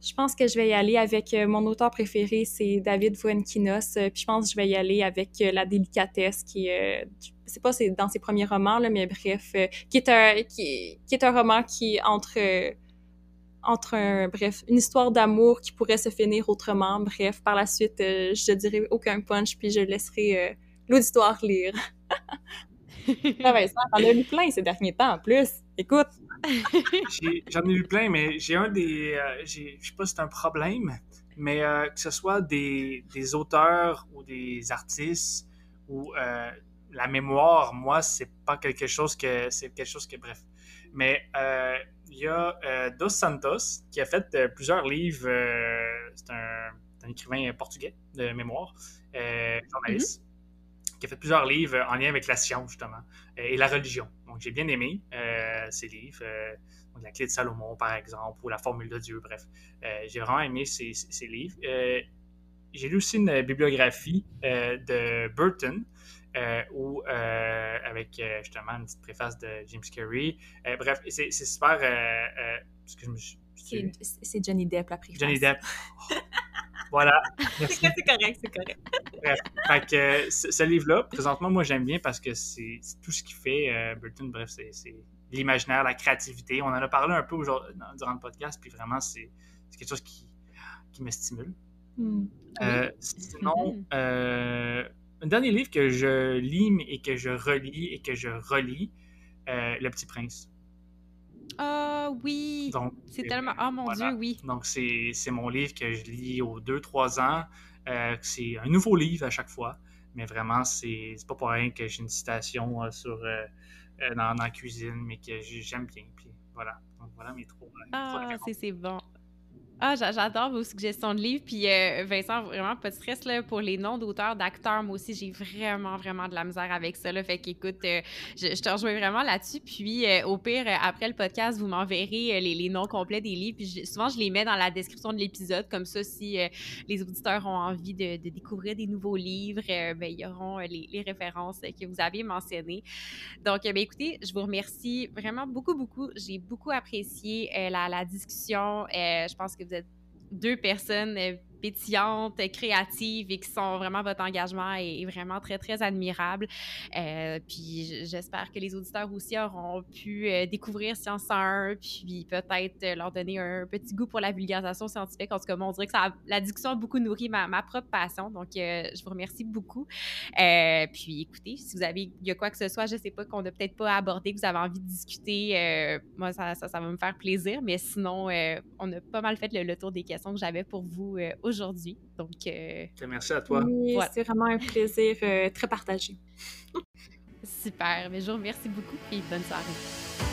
je pense que je vais y aller avec mon auteur préféré, c'est David Fuenkinos. puis je pense que je vais y aller avec La délicatesse, qui est c'est pas dans ses premiers romans, là, mais bref, euh, qui, est un, qui, est un roman qui entre, entre bref, une histoire d'amour qui pourrait se finir autrement. Bref, par la suite, euh, je dirai aucun punch, puis je laisserai euh, l'auditoire lire. ah ben, ça, t'en as lu plein ces derniers temps, en plus. Écoute. J'en ai, lu plein, mais j'ai un des... je sais pas si c'est un problème, mais que ce soit des, des, auteurs ou des artistes ou la mémoire, moi, c'est pas quelque chose que. C'est quelque chose que. Bref. Mais euh, il y a euh, Dos Santos qui a fait euh, plusieurs livres. c'est un, écrivain portugais de mémoire, journaliste, mm-hmm. qui a fait plusieurs livres en lien avec la science, justement, et la religion. Donc, j'ai bien aimé ces livres. La clé de Salomon, par exemple, ou La formule de Dieu, bref. j'ai vraiment aimé ces, livres. j'ai lu aussi une bibliographie de Burton, ou euh, avec euh, justement une petite préface de James Carrey. bref, c'est super. C'est Johnny Depp la préface. Johnny Depp. voilà. c'est correct, c'est correct. Bref, fait que ce, livre-là, présentement, moi j'aime bien parce que c'est tout ce qu'il fait. Burton, bref, c'est l'imaginaire, la créativité. On en a parlé un peu durant le podcast, puis vraiment, c'est quelque chose qui, qui me stimule. Hmm. sinon, un dernier livre que je lis et que je relis et que je relis, euh, Le Petit Prince. Ah oui! C'est tellement. Oh mon Dieu, oui! Donc, c'est mon livre que je lis aux 2-3 ans. Euh, c'est un nouveau livre à chaque fois. Mais vraiment, c'est pas pour rien que j'ai une citation euh, sur, dans, la cuisine, mais que j'aime bien. Puis voilà. Donc, voilà mes trois. Ah, c'est bon. Ah, j'adore vos suggestions de livres. Puis euh, Vincent, vraiment pas de stress là, pour les noms d'auteurs, d'acteurs. Moi aussi, j'ai vraiment, vraiment de la misère avec ça. Là. Fait qu'écoute, euh, je, te rejoins vraiment là-dessus. Puis euh, au pire, après le podcast, vous m'enverrez les, les, noms complets des livres. Puis souvent, je les mets dans la description de l'épisode. Comme ça, si les auditeurs ont envie de, découvrir des nouveaux livres, ben, ils auront les, références que vous avez mentionnées. Donc, ben, écoutez, je vous remercie vraiment beaucoup, beaucoup. J'ai beaucoup apprécié la, la, discussion. je pense que vous deux personnes euh, pétillantes, créatives et qui sont vraiment votre engagement est, vraiment très, très admirable. Euh, puis j'espère que les auditeurs aussi auront pu euh, découvrir Science 1, puis peut-être euh, leur donner un petit goût pour la vulgarisation scientifique. En tout cas, on dirait que la discussion a beaucoup nourri ma, propre passion. Donc, je vous remercie beaucoup. puis écoutez, si vous avez, il y a quoi que ce soit, je sais pas qu'on n'a peut-être pas abordé, que vous avez envie de discuter, moi, ça, ça, va me faire plaisir. Mais sinon, on a pas mal fait le, le tour des questions que j'avais pour vous aujourd'hui aujourd'hui. Donc, euh, merci à toi. C'est vraiment un plaisir euh, très partagé. Super. Mais je vous remercie beaucoup et bonne soirée.